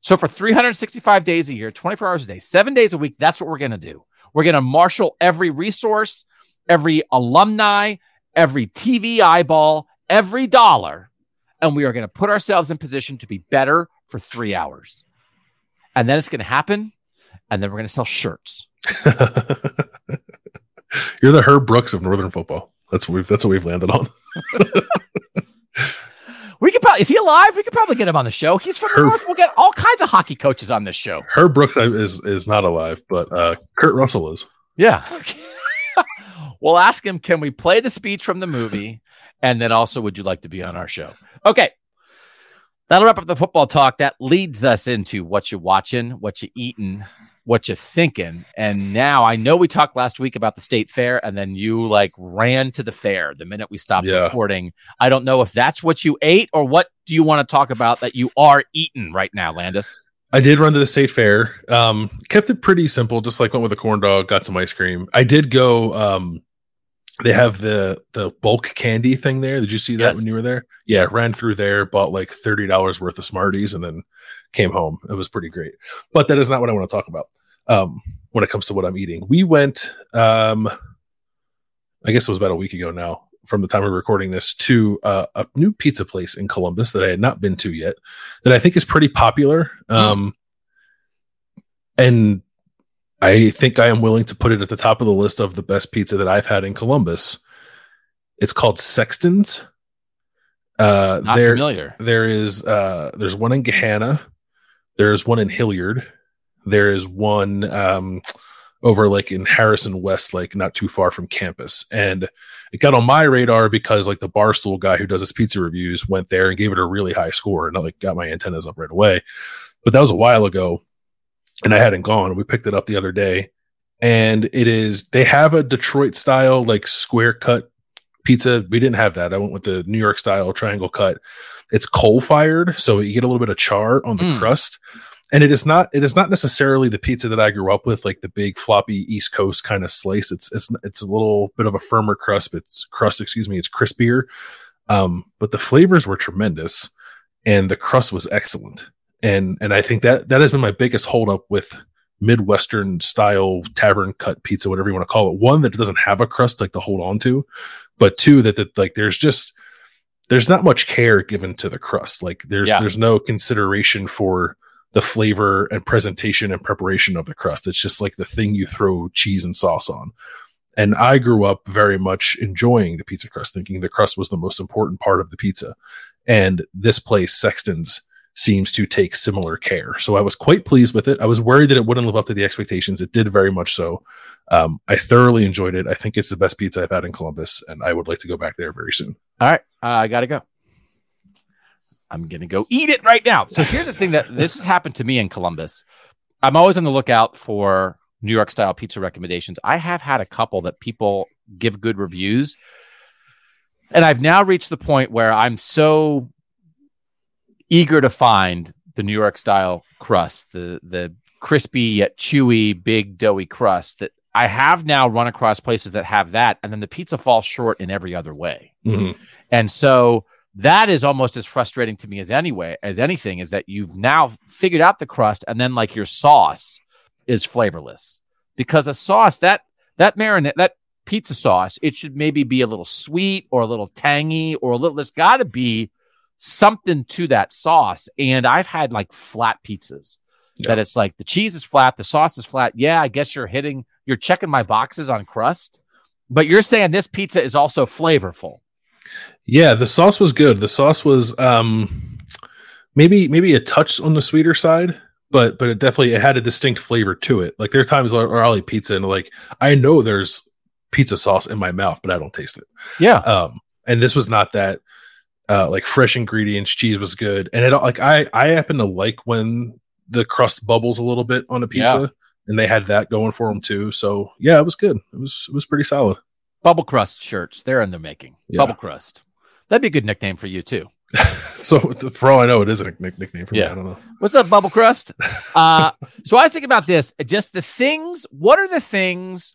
So for 365 days a year, 24 hours a day, seven days a week, that's what we're going to do. We're going to marshal every resource, every alumni, every TV eyeball, every dollar, and we are going to put ourselves in position to be better for three hours. And then it's going to happen. And then we're going to sell shirts. [laughs] [laughs] You're the Herb Brooks of Northern football. That's what we've that's what we've landed on. [laughs] we could probably is he alive? We could probably get him on the show. He's from Herb, North. We'll get all kinds of hockey coaches on this show. Herb Brooks is is not alive, but uh, Kurt Russell is. Yeah. [laughs] we'll ask him, can we play the speech from the movie? And then also, would you like to be on our show? Okay. That'll wrap up the football talk. That leads us into what you're watching, what you're eating, what you're thinking. And now I know we talked last week about the state fair, and then you like ran to the fair the minute we stopped yeah. recording. I don't know if that's what you ate or what do you want to talk about that you are eating right now, Landis? I did run to the state fair. Um, kept it pretty simple, just like went with a corn dog, got some ice cream. I did go um they have the the bulk candy thing there. Did you see that yes. when you were there? Yeah, ran through there, bought like thirty dollars worth of Smarties, and then came home. It was pretty great. But that is not what I want to talk about. Um, when it comes to what I'm eating, we went. Um, I guess it was about a week ago now, from the time we're recording this, to uh, a new pizza place in Columbus that I had not been to yet, that I think is pretty popular. Um, and I think I am willing to put it at the top of the list of the best pizza that I've had in Columbus. It's called Sexton's. Uh, Not there, familiar. There is uh, there's one in Gahanna. There's one in Hilliard. There is one um, over like in Harrison West, like not too far from campus. And it got on my radar because like the barstool guy who does his pizza reviews went there and gave it a really high score, and I like got my antennas up right away. But that was a while ago, and I hadn't gone. We picked it up the other day, and it is they have a Detroit style like square cut pizza. We didn't have that. I went with the New York style triangle cut. It's coal fired, so you get a little bit of char on the mm. crust. And it is not it is not necessarily the pizza that I grew up with, like the big floppy East Coast kind of slice. It's it's it's a little bit of a firmer crust. It's crust, excuse me, it's crispier. Um, but the flavors were tremendous and the crust was excellent and and I think that that has been my biggest holdup with Midwestern style tavern cut pizza, whatever you want to call it. One that doesn't have a crust like to hold on to, but two that that like there's just there's not much care given to the crust. Like there's yeah. there's no consideration for the flavor and presentation and preparation of the crust. It's just like the thing you throw cheese and sauce on. And I grew up very much enjoying the pizza crust, thinking the crust was the most important part of the pizza. And this place, Sexton's, seems to take similar care. So I was quite pleased with it. I was worried that it wouldn't live up to the expectations. It did very much so. Um, I thoroughly enjoyed it. I think it's the best pizza I've had in Columbus, and I would like to go back there very soon. All right, uh, I gotta go. I'm gonna go eat it right now. So here's the thing that this has happened to me in Columbus. I'm always on the lookout for New York style pizza recommendations. I have had a couple that people give good reviews. And I've now reached the point where I'm so eager to find the New York style crust, the the crispy yet chewy, big doughy crust that I have now run across places that have that, and then the pizza falls short in every other way. Mm-hmm. And so that is almost as frustrating to me as anyway as anything is that you've now figured out the crust, and then like your sauce is flavorless because a sauce that that marinade that pizza sauce it should maybe be a little sweet or a little tangy or a little. There's got to be something to that sauce. And I've had like flat pizzas that it's like the cheese is flat, the sauce is flat. Yeah, I guess you're hitting, you're checking my boxes on crust, but you're saying this pizza is also flavorful. Yeah, the sauce was good. The sauce was um maybe maybe a touch on the sweeter side, but but it definitely it had a distinct flavor to it. Like there are times where I'll eat pizza and like I know there's pizza sauce in my mouth, but I don't taste it. Yeah. Um, and this was not that uh, like fresh ingredients. Cheese was good, and it like I I happen to like when the crust bubbles a little bit on a pizza, yeah. And they had that going for them too. So yeah, it was good. It was it was pretty solid. Bubble crust shirts, they're in the making. Yeah. Bubble crust, that'd be a good nickname for you too. [laughs] so for all I know, it is a nick- nickname for yeah. me. I don't know. What's up, Bubble Crust? [laughs] uh, so I was thinking about this. Just the things. What are the things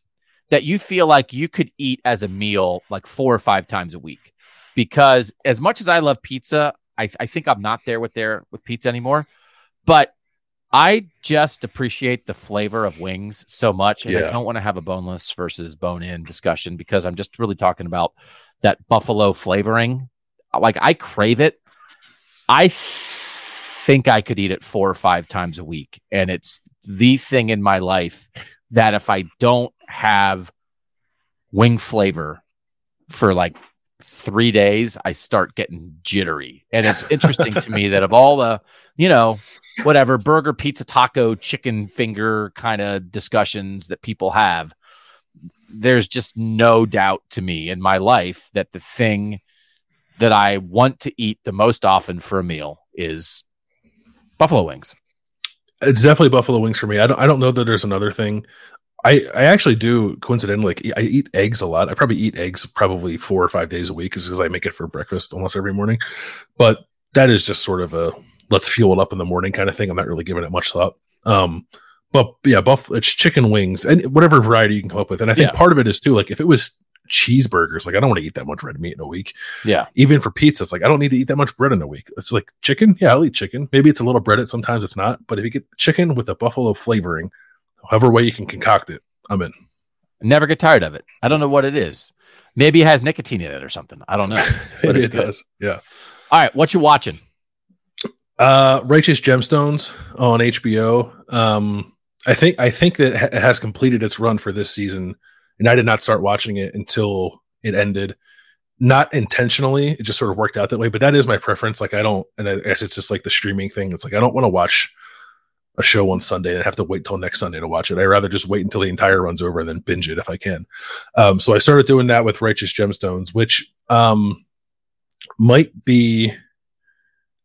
that you feel like you could eat as a meal like four or five times a week? Because as much as I love pizza, I, I think I'm not there with there with pizza anymore. But I just appreciate the flavor of wings so much. And Yeah. I don't want to have a boneless versus bone in discussion because I'm just really talking about that buffalo flavoring. Like I crave it. I think I could eat it four or five times a week. And it's the thing in my life that if I don't have wing flavor for like three days, I start getting jittery. And it's interesting to me that of all the, you know, whatever burger, pizza, taco, chicken finger kind of discussions that people have, there's just no doubt to me in my life that the thing that I want to eat the most often for a meal is buffalo wings. It's definitely buffalo wings for me. I don't. I don't know that there's another thing. I I actually do coincidentally. Like, I eat eggs a lot. I probably eat eggs probably four or five days a week because I make it for breakfast almost every morning. But that is just sort of a let's fuel it up in the morning kind of thing. I'm not really giving it much thought. Um, but yeah, buff. It's chicken wings and whatever variety you can come up with. And I think Yeah. part of it is too like if it was cheeseburgers, like I don't want to eat that much red meat in a week. Yeah. even for pizza, it's like I don't need to eat that much bread in a week. It's like chicken. Yeah, I'll eat chicken. Maybe it's a little breaded. Sometimes it's not. But if you get chicken with a buffalo flavoring, however way you can concoct it, I'm in. Never get tired of it. I don't know what it is. Maybe it has nicotine in it or something. I don't know. [laughs] Maybe it good. does. Yeah. All right, what you watching? Uh, Righteous Gemstones on HBO. Um, I think I think that it has completed its run for this season, and I did not start watching it until it ended. Not intentionally, it just sort of worked out that way. But that is my preference. Like I don't, and I guess it's just like the streaming thing. It's like I don't want to watch a show on Sunday and have to wait till next Sunday to watch it. I'd rather just wait until the entire run's over and then binge it if I can. Um, so I started doing that with Righteous Gemstones, which um, might be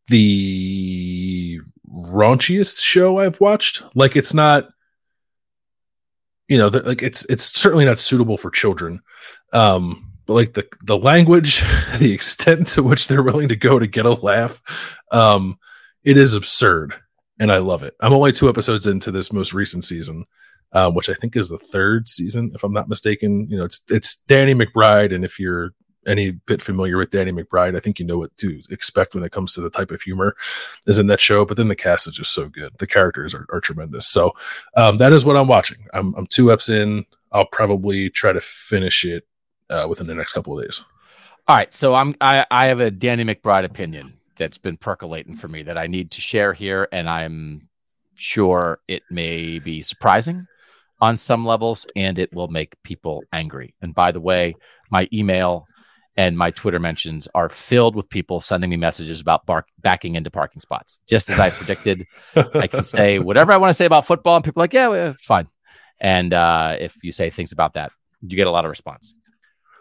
the raunchiest show I've watched. Like it's not, you know, the, like it's it's certainly not suitable for children. Um, but like the the language, [laughs] the extent to which they're willing to go to get a laugh, um, it is absurd, and I love it. I'm only two episodes into this most recent season, um, which I think is the third season, if I'm not mistaken. You know, it's it's Danny McBride, and if you're any bit familiar with Danny McBride, I think you know what to expect when it comes to the type of humor is in that show. But then the cast is just so good. The characters are, are tremendous. So um, that is what I'm watching. I'm, I'm two eps in. I'll probably try to finish it uh, within the next couple of days. All right, so I'm I, I have a Danny McBride opinion that's been percolating for me that I need to share here, and I'm sure it may be surprising on some levels, and it will make people angry. And by the way, my email and my Twitter mentions are filled with people sending me messages about bark, backing into parking spots. Just as I predicted, [laughs] I can say whatever I want to say about football, and people are like, yeah, well, fine. And uh, if you say things about that, you get a lot of response.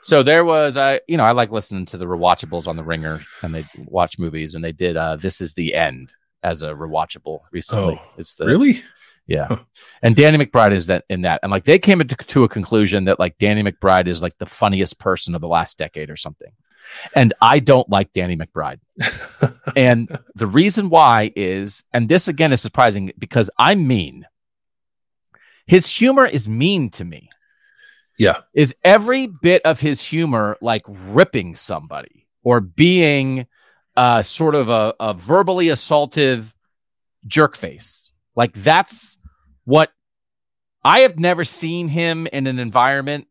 So there was, I you know, I like listening to the rewatchables on the Ringer, and they watch movies, and they did uh, "This Is the End" as a rewatchable recently. Oh, it's the really? yeah, and Danny McBride is that in that, and like they came into, to a conclusion that like Danny McBride is like the funniest person of the last decade or something, and I don't like Danny McBride, [laughs] and the reason why is, and this again is surprising because I'm mean. His humor is mean to me. Yeah. Is every bit of his humor like ripping somebody or being uh, sort of a, a verbally assaultive jerk face? Like that's what I have never seen him in an environment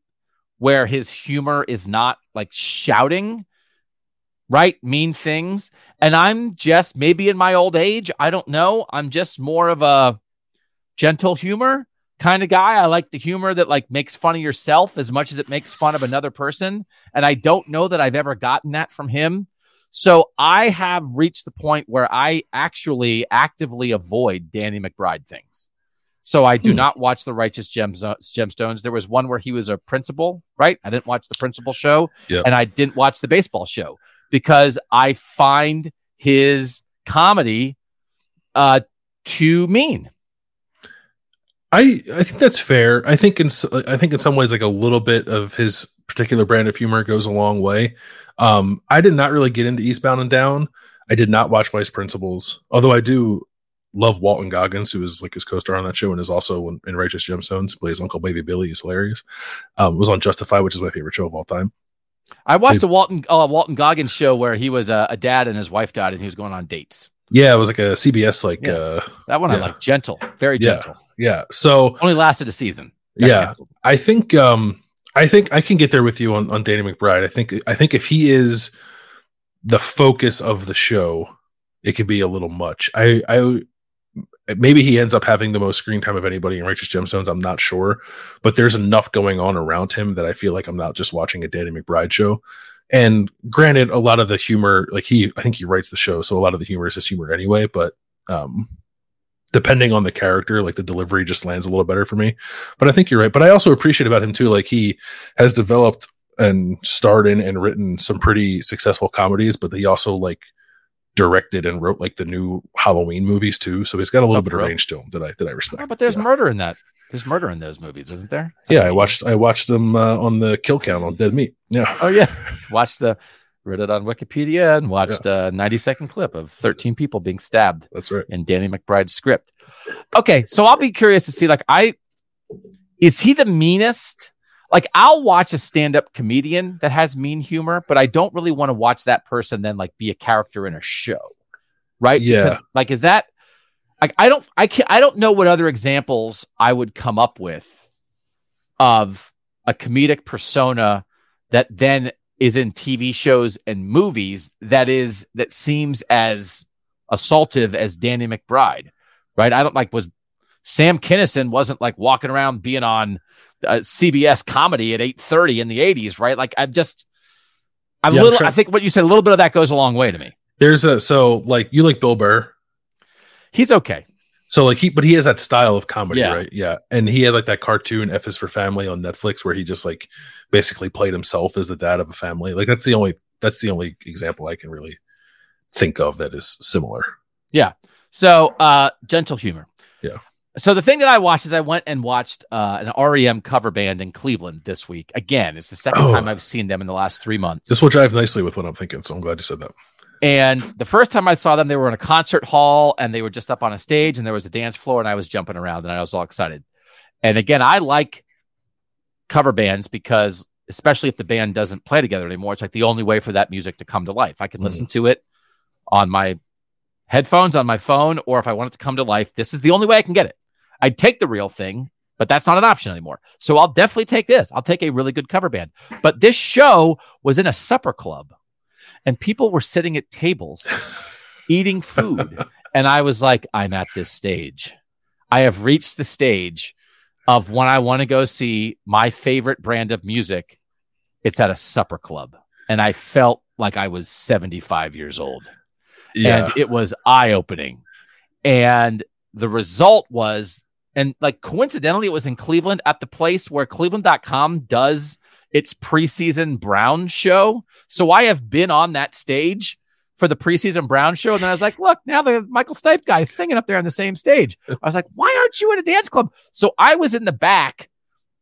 where his humor is not like shouting, right? Mean things. And I'm just maybe in my old age, I don't know. I'm just more of a gentle humor kind of guy. I like the humor that like makes fun of yourself as much as it makes fun of another person. And I don't know that I've ever gotten that from him. So I have reached the point where I actually actively avoid Danny McBride things. So I do Hmm. not watch the Righteous Gems- Gemstones. There was one where he was a principal, right? I didn't watch the principal show, Yep. and I didn't watch the baseball show because I find his comedy uh, too mean. I I think that's fair. I think in I think in some ways like a little bit of his particular brand of humor goes a long way. Um, I did not really get into Eastbound and Down. I did not watch Vice Principals, although I do love Walton Goggins, who is like his co-star on that show and is also in, in Righteous Gemstones, plays Uncle Baby Billy. He's hilarious. Um, was on Justified, which is my favorite show of all time. I watched a Walton uh, Walton Goggins show where he was a, a, dad and his wife died and he was going on dates. Yeah, it was like a CBS like yeah. uh that one yeah. I like gentle, very gentle. yeah. So Only lasted a season. Got Yeah. canceled. I think um I think I can get there with you on, on Danny McBride. I think I think if he is the focus of the show, it could be a little much. I I maybe he ends up having the most screen time of anybody in Righteous Gemstones. I'm not sure, but there's enough going on around him that I feel like I'm not just watching a Danny McBride show. And granted, a lot of the humor, like he, I think he writes the show, so a lot of the humor is his humor anyway. But um, depending on the character, like the delivery just lands a little better for me. But I think you're right. But I also appreciate about him too, like he has developed and starred in and written some pretty successful comedies, but he also like directed and wrote like the new Halloween movies too. So he's got a little Oh, bit of range to him that I that I respect. Oh, but there's yeah. murder in that. There's murder in those movies, isn't there? yeah, I watched I watched them uh, on the kill count on Dead Meat. Yeah, Oh yeah, [laughs] watch the read it on Wikipedia and watched a 90 second clip of 13 people being stabbed that's right. in Danny McBride's script. Okay, so I'll be curious to see like I is he the meanest? Like I'll watch a stand-up comedian that has mean humor, but I don't really want to watch that person then like be a character in a show. Right? Yeah. Because, like is that like I don't I can't I don't know what other examples I would come up with of a comedic persona that then is in TV shows and movies that is that seems as assaultive as Danny McBride, right? I don't like was Sam Kinison wasn't like walking around being on uh, CBS comedy at eight thirty in the eighties, right? Like I just, I'm Yeah, I'm little. trying- I think what you said, a little bit of that goes a long way to me. There's a so like you like Bill Burr. He's okay. So like he, but he has that style of comedy, Yeah. right? Yeah, and he had like that cartoon F is for Family on Netflix where he just like basically played himself as the dad of a family. Like that's the only that's the only example I can really think of that is similar. Yeah. So, uh, gentle humor. Yeah. So the thing that I watched is I went and watched uh, an REM cover band in Cleveland this week. Again, it's the second Oh. time I've seen them in the last three months. This will drive nicely with what I'm thinking, so I'm glad you said that. And the first time I saw them, they were in a concert hall and they were just up on a stage and there was a dance floor and I was jumping around and I was all excited. And again, I like cover bands because, especially if the band doesn't play together anymore, it's like the only way for that music to come to life. I can Mhm. listen to it on my headphones, on my phone, or if I want it to come to life, this is the only way I can get it. I'd take the real thing, but that's not an option anymore. So I'll definitely take this. I'll take a really good cover band. But this show was in a supper club and people were sitting at tables [laughs] eating food. and I was like, I'm at this stage. I have reached the stage of when I want to go see my favorite brand of music. It's at a supper club. And I felt like I was 75 years old Yeah, and it was eye opening. And the result was, and like coincidentally, it was in Cleveland at the place where Cleveland.com does its preseason Brown show. So I have been on that stage for the preseason Brown show. And then I was like, look, now the Michael Stipe guy is singing up there on the same stage. [laughs] I was like, why aren't you in a dance club? So I was in the back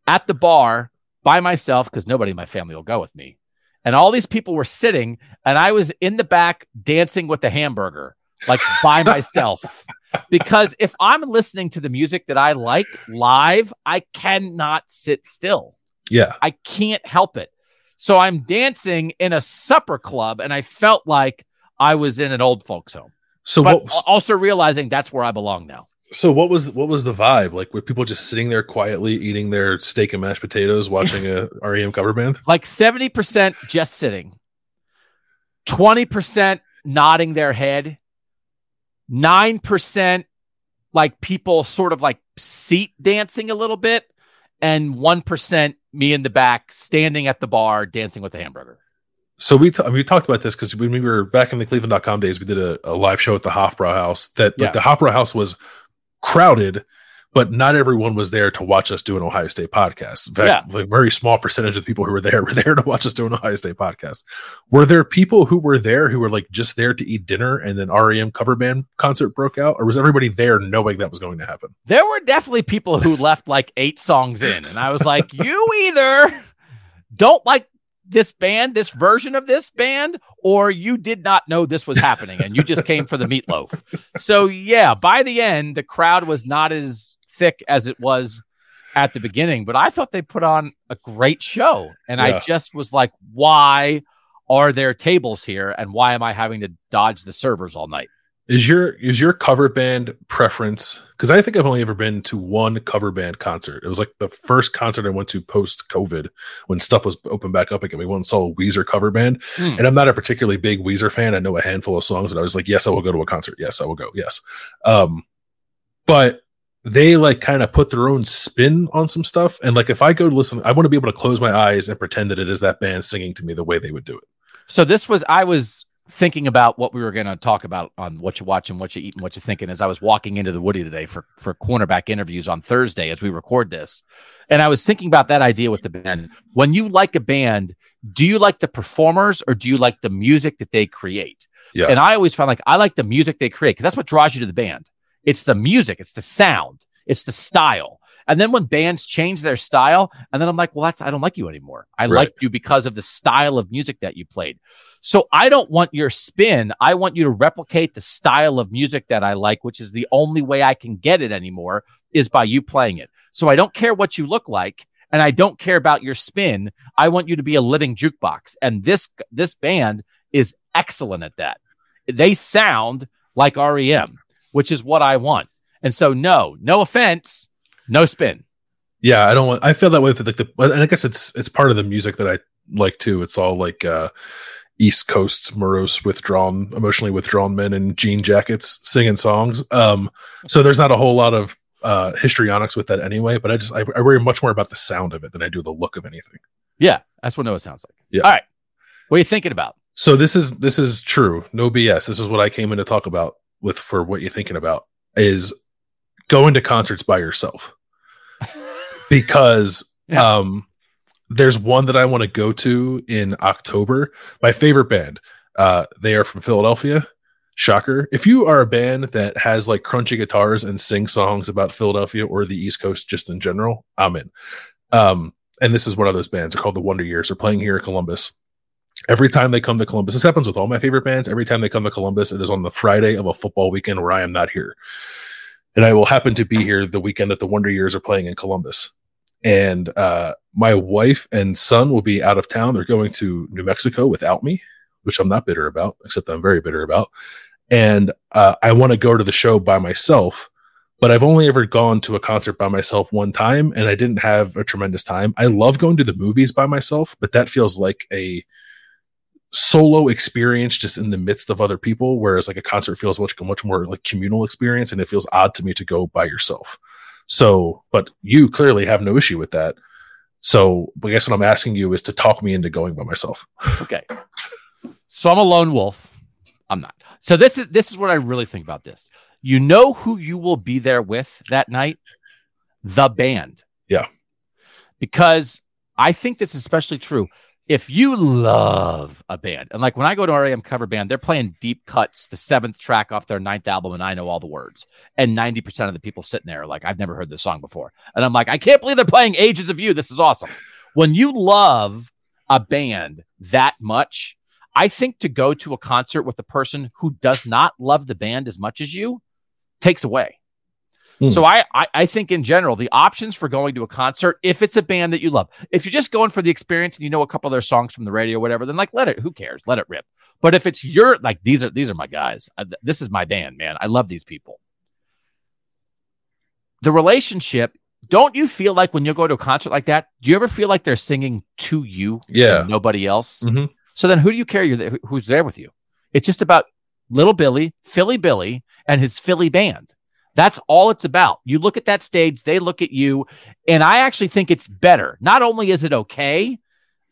at the bar by myself because nobody in my family will go with me. And all these people were sitting, and I was in the back dancing with the hamburger, like by [laughs] myself. Because if I'm listening to the music that I like live, I cannot sit still. Yeah. I can't help it. So I'm dancing in a supper club, and I felt like I was in an old folks' home. So But what? also realizing that's where I belong now. So what was what was the vibe? Like were people just sitting there quietly eating their steak and mashed potatoes, [laughs] watching a REM cover band? like 70% just sitting, 20% nodding their head, 9% like people sort of like seat dancing a little bit, and 1% me in the back standing at the bar dancing with a hamburger. So we t- we talked about this because when we were back in the Cleveland.com days, we did a, a live show at the Hofbrau House. That Yeah. like the Hofbrau House was crowded, but not everyone was there to watch us do an Ohio State podcast. In fact, like a very small percentage of the people who were there were [laughs] there to watch us do an Ohio State podcast. Were there people who were there who were like just there to eat dinner and then REM cover band concert broke out, or was everybody there knowing that was going to happen? There were definitely people who [laughs] left like eight songs in, and I was like, you either don't like this band, this version of this band, or you did not know this was happening and you just came for the meatloaf. [laughs] So yeah, by the end, the crowd was not as thick as it was at the beginning, but I thought they put on a great show. And yeah. I just was like, why are there tables here? And why am I having to dodge the servers all night? Is your is your cover band preference? Because I think I've only ever been to one cover band concert. It was like the first concert I went to post COVID when stuff was open back up again. We went and saw a Weezer cover band, hmm. and I'm not a particularly big Weezer fan. I know a handful of songs, and I was like, yes, I will go to a concert. Yes, I will go. Yes, um, but they like kind of put their own spin on some stuff. And like if I go to listen, I want to be able to close my eyes and pretend that it is that band singing to me the way they would do it. So this was I was thinking about what we were going to talk about on what you watch and what you eat and what you're thinking as I was walking into the Woody today for for cornerback interviews on Thursday as we record this. And I was thinking about that idea with the band. When you like a band, do you like the performers or do you like the music that they create? Yeah. And I always found like I like the music they create because that's what draws you to the band. It's the music, it's the sound, it's the style. And then when bands change their style, and then I'm like, well, that's I don't like you anymore. I right. liked you because of the style of music that you played. So I don't want your spin. I want you to replicate the style of music that I like, which is the only way I can get it anymore is by you playing it. So I don't care what you look like and I don't care about your spin. I want you to be a living jukebox. And this this band is excellent at that. They sound like REM which is what I want. And so, no, no offense, no spin. Yeah, I don't want. I feel that way with like the, and I guess it's it's part of the music that I like too. It's all like uh East Coast morose, withdrawn, emotionally withdrawn men in jean jackets singing songs. Um, so there's not a whole lot of uh histrionics with that anyway. But I just I, I worry much more about the sound of it than I do the look of anything. Yeah, that's what Noah sounds like. Yeah. All right, what are you thinking about? So this is this is true. No BS. This is what I came in to talk about with for what you're thinking about is going to concerts by yourself [laughs] because yeah. um there's one that I want to go to in October. My favorite band. Uh, they are from Philadelphia. Shocker. If you are a band that has like crunchy guitars and sing songs about Philadelphia or the East Coast just in general, I'm in. Um, and this is one of those bands. They're called the Wonder Years. They're playing here in Columbus every time they come to Columbus, this happens with all my favorite bands. Every time they come to Columbus, it is on the Friday of a football weekend where I am not here. And I will happen to be here the weekend that the Wonder Years are playing in Columbus. And uh, my wife and son will be out of town. They're going to New Mexico without me, which I'm not bitter about, except I'm very bitter about. And uh, I want to go to the show by myself, but I've only ever gone to a concert by myself one time, and I didn't have a tremendous time. I love going to the movies by myself, but that feels like a solo experience just in the midst of other people whereas like a concert feels much much more like communal experience and it feels odd to me to go by yourself. So but you clearly have no issue with that. So i guess what i'm asking you is to talk me into going by myself. Okay. So i'm a lone wolf. I'm not. So this is this is what i really think about this. You know who you will be there with that night? The band. Yeah. Because i think this is especially true if you love a band, and like when I go to REM cover band, they're playing deep cuts, the seventh track off their ninth album, and I know all the words. And 90% of the people sitting there are like, I've never heard this song before. And I'm like, I can't believe they're playing Ages of You. This is awesome. When you love a band that much, I think to go to a concert with a person who does not love the band as much as you takes away. Hmm. So I, I, I think in general, the options for going to a concert, if it's a band that you love, if you're just going for the experience and you know a couple of their songs from the radio or whatever, then like let it. Who cares? Let it rip. But if it's your like these are these are my guys. This is my band, man. I love these people. The relationship. Don't you feel like when you go to a concert like that, do you ever feel like they're singing to you? Yeah. nobody else. Mm-hmm. So then, who do you care? You're who's there with you? It's just about little Billy, Philly Billy, and his Philly band. That's all it's about. You look at that stage, they look at you, and I actually think it's better. Not only is it okay,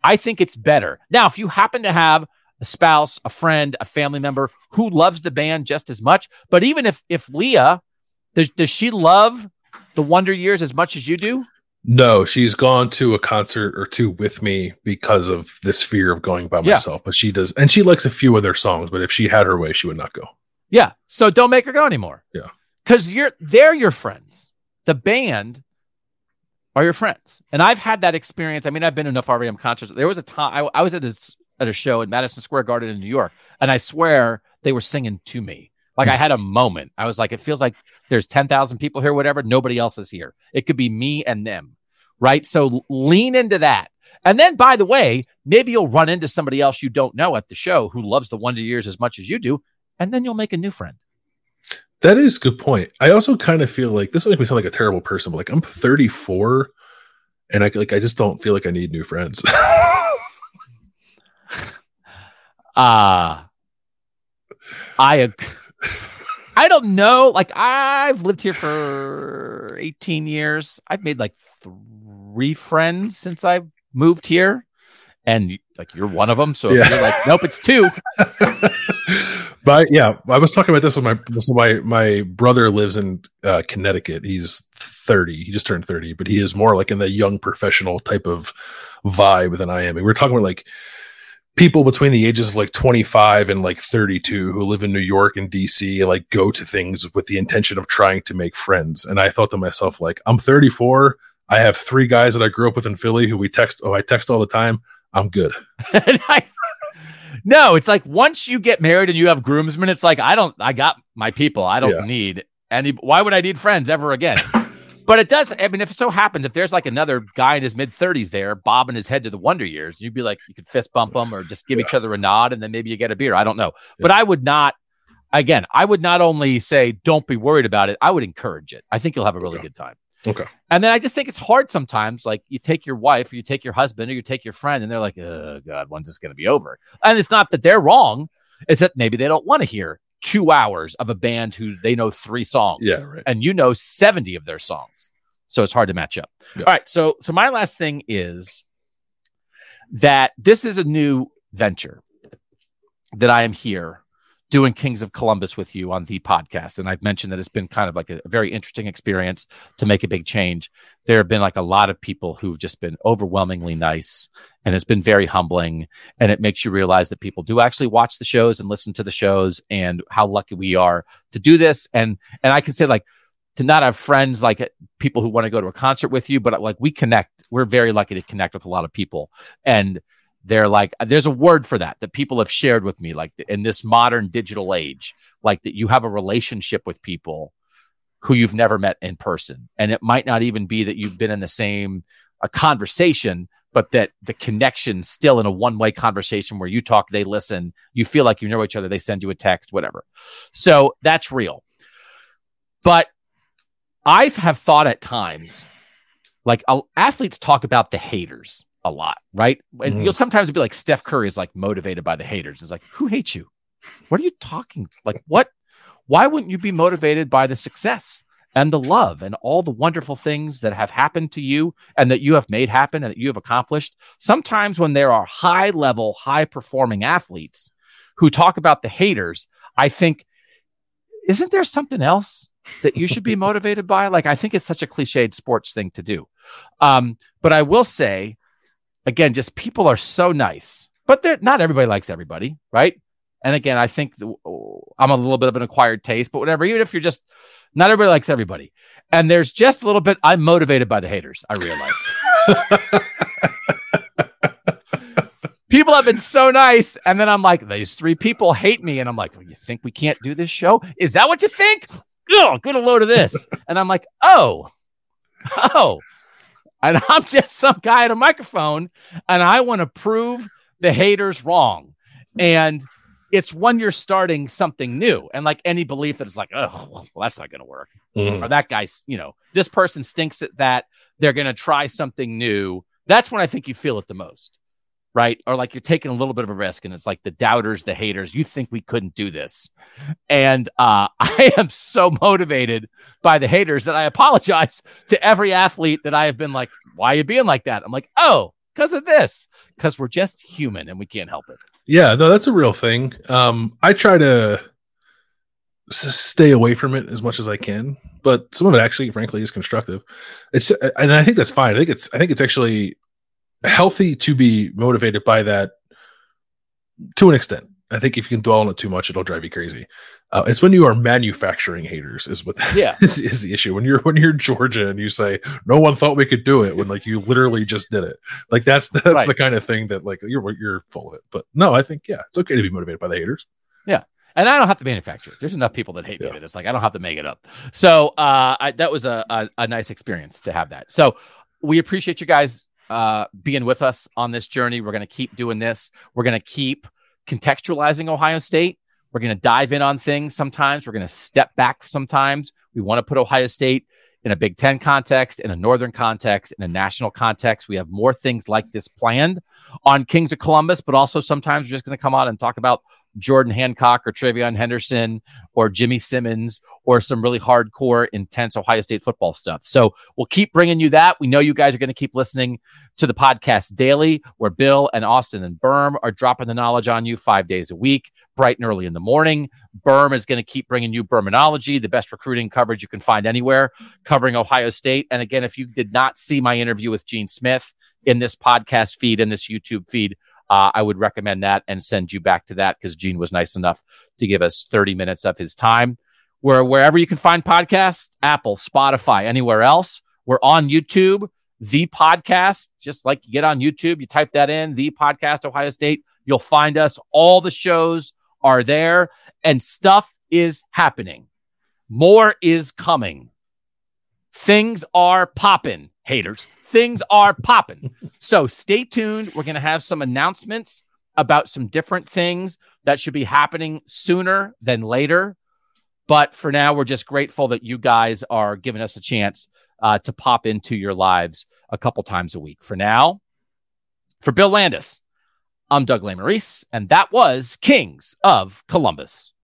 I think it's better. Now, if you happen to have a spouse, a friend, a family member who loves the band just as much, but even if if Leah does, does she love the Wonder Years as much as you do? No, she's gone to a concert or two with me because of this fear of going by yeah. myself. But she does, and she likes a few of their songs. But if she had her way, she would not go. Yeah, so don't make her go anymore. Yeah because you're they're your friends. The band are your friends, and I've had that experience. I mean, I've been enough REM concerts. There was a time I, I was at a, at a show in Madison Square Garden in New York, and I swear they were singing to me. Like I had a [laughs] moment. I was like, it feels like there's 10,000 people here, whatever. Nobody else is here. It could be me and them. Right. So lean into that. And then, by the way, maybe you'll run into somebody else you don't know at the show who loves the Wonder Years as much as you do. And then you'll make a new friend. That is a good point. I also kind of feel like this will make me sound like a terrible person, but like I'm 34 and I like I just don't feel like I need new friends. [laughs] uh I I don't know. Like I've lived here for 18 years. I've made like three friends since I moved here, and like you're one of them. So yeah. you're like, nope, it's two. [laughs] but yeah, I was talking about this with my so my my brother lives in uh, Connecticut. He's 30. He just turned 30, but he is more like in the young professional type of vibe than I am. And we are talking about like people between the ages of like 25 and like 32 who live in New York and DC and like go to things with the intention of trying to make friends. And I thought to myself, like, I'm 34. I have three guys that I grew up with in Philly who we text. Oh, I text all the time. I'm good. [laughs] no, it's like once you get married and you have groomsmen, it's like I don't. I got my people. I don't yeah. need any. Why would I need friends ever again? [laughs] But it does. I mean, if it so happens, if there's like another guy in his mid 30s there bobbing his head to the Wonder Years, you'd be like, you could fist bump him or just give yeah. each other a nod and then maybe you get a beer. I don't know. Yeah. But I would not, again, I would not only say, don't be worried about it, I would encourage it. I think you'll have a really good time. Okay. And then I just think it's hard sometimes. Like you take your wife or you take your husband or you take your friend and they're like, oh, God, when's this going to be over? And it's not that they're wrong, it's that maybe they don't want to hear two hours of a band who they know three songs. Yeah, right. And you know 70 of their songs. So it's hard to match up. Yeah. All right. So, so my last thing is that this is a new venture that I am here doing Kings of Columbus with you on the podcast. And I've mentioned that it's been kind of like a, a, very interesting experience to make a big change. There have been like a lot of people who've just been overwhelmingly nice and it's been very humbling. And it makes you realize that people do actually watch the shows and listen to the shows and how lucky we are to do this. And, and I can say like, to not have friends like people who want to go to a concert with you, but like we connect. We're very lucky to connect with a lot of people. And they're like, there's a word for that that people have shared with me, like in this modern digital age, like that you have a relationship with people who you've never met in person. And it might not even be that you've been in the same a conversation, but that the connection still in a one way conversation where you talk, they listen, you feel like you know each other, they send you a text, whatever. So that's real. But I have thought at times, like uh, athletes talk about the haters a lot, right? And mm-hmm. you'll sometimes be like, Steph Curry is like motivated by the haters. It's like, who hates you? What are you talking? Like, what? Why wouldn't you be motivated by the success and the love and all the wonderful things that have happened to you and that you have made happen and that you have accomplished? Sometimes when there are high level, high performing athletes who talk about the haters, I think, isn't there something else that you should be [laughs] motivated by. Like, I think it's such a cliched sports thing to do. Um, but I will say, again, just people are so nice, but they're not everybody likes everybody, right? And again, I think the, oh, I'm a little bit of an acquired taste, but whatever, even if you're just not everybody likes everybody. And there's just a little bit, I'm motivated by the haters, I realized. [laughs] people have been so nice. And then I'm like, these three people hate me. And I'm like, you think we can't do this show? Is that what you think? oh, get a load of this. and I'm like, oh, oh. And [laughs] I'm just some guy at a microphone and I want to prove the haters wrong. And it's when you're starting something new and like any belief that is like, oh, well, that's not going to work. Mm. Or that guy's, you know, this person stinks at that. They're going to try something new. That's when I think you feel it the most right? Or like you're taking a little bit of a risk and it's like the doubters, the haters, you think we couldn't do this. And uh, [laughs] I am so motivated by the haters that I apologize to every athlete that I have been like, why are you being like that? I'm like, oh, because of this, because we're just human and we can't help it. Yeah, no, that's a real thing. Um, I try to stay away from it as much as I can, but some of it actually, frankly, is constructive. It's, and I think that's fine. I think it's, I think it's actually healthy to be motivated by that to an extent. I think if you can dwell on it too much, it'll drive you crazy. Uh, it's when you are manufacturing haters is what [laughs] yeah is, is the issue. When you're when you're Georgia and you say no one thought we could do it when like you literally just did it. Like that's [laughs] that's right. the kind of thing that like you're you're full of it. But no, I think yeah, it's okay to be motivated by the haters. Yeah. And I don't have to manufacture it. There's enough people that hate yeah. me that it's like I don't have to make it up. So uh, I, that was a, a, a nice experience to have that. So we appreciate you guys uh, being with us on this journey. We're going to keep doing this. We're going to keep contextualizing Ohio State. We're going to dive in on things sometimes. We're going to step back sometimes. We want to put Ohio State in a Big Ten context, in a Northern context, in a national context. We have more things like this planned on Kings of Columbus, but also sometimes we're just going to come out and talk about Jordan Hancock or TreVeyon Henderson or Jimmy Simmons or some really hardcore, intense Ohio State football stuff. So we'll keep bringing you that. We know you guys are going to keep listening to the podcast daily, where Bill and Austin and Berm are dropping the knowledge on you five days a week, bright and early in the morning. Berm is going to keep bringing you Bermanology, the best recruiting coverage you can find anywhere, covering Ohio State. And again, if you did not see my interview with Gene Smith in this podcast feed, in this YouTube feed, uh, I would recommend that and send you back to that because Gene was nice enough to give us 30 minutes of his time. Where wherever you can find podcasts, Apple, Spotify, anywhere else, we're on YouTube. The podcast, just like you get on YouTube, you type that in, the podcast Ohio State, you'll find us. All the shows are there and stuff is happening. More is coming. Things are popping, haters things are popping. so stay tuned. We're going to have some announcements about some different things that should be happening sooner than later. But for now, we're just grateful that you guys are giving us a chance uh, to pop into your lives a couple times a week. For now, for Bill Landis, I'm Doug Lesmerises, and that was Kings of Columbus.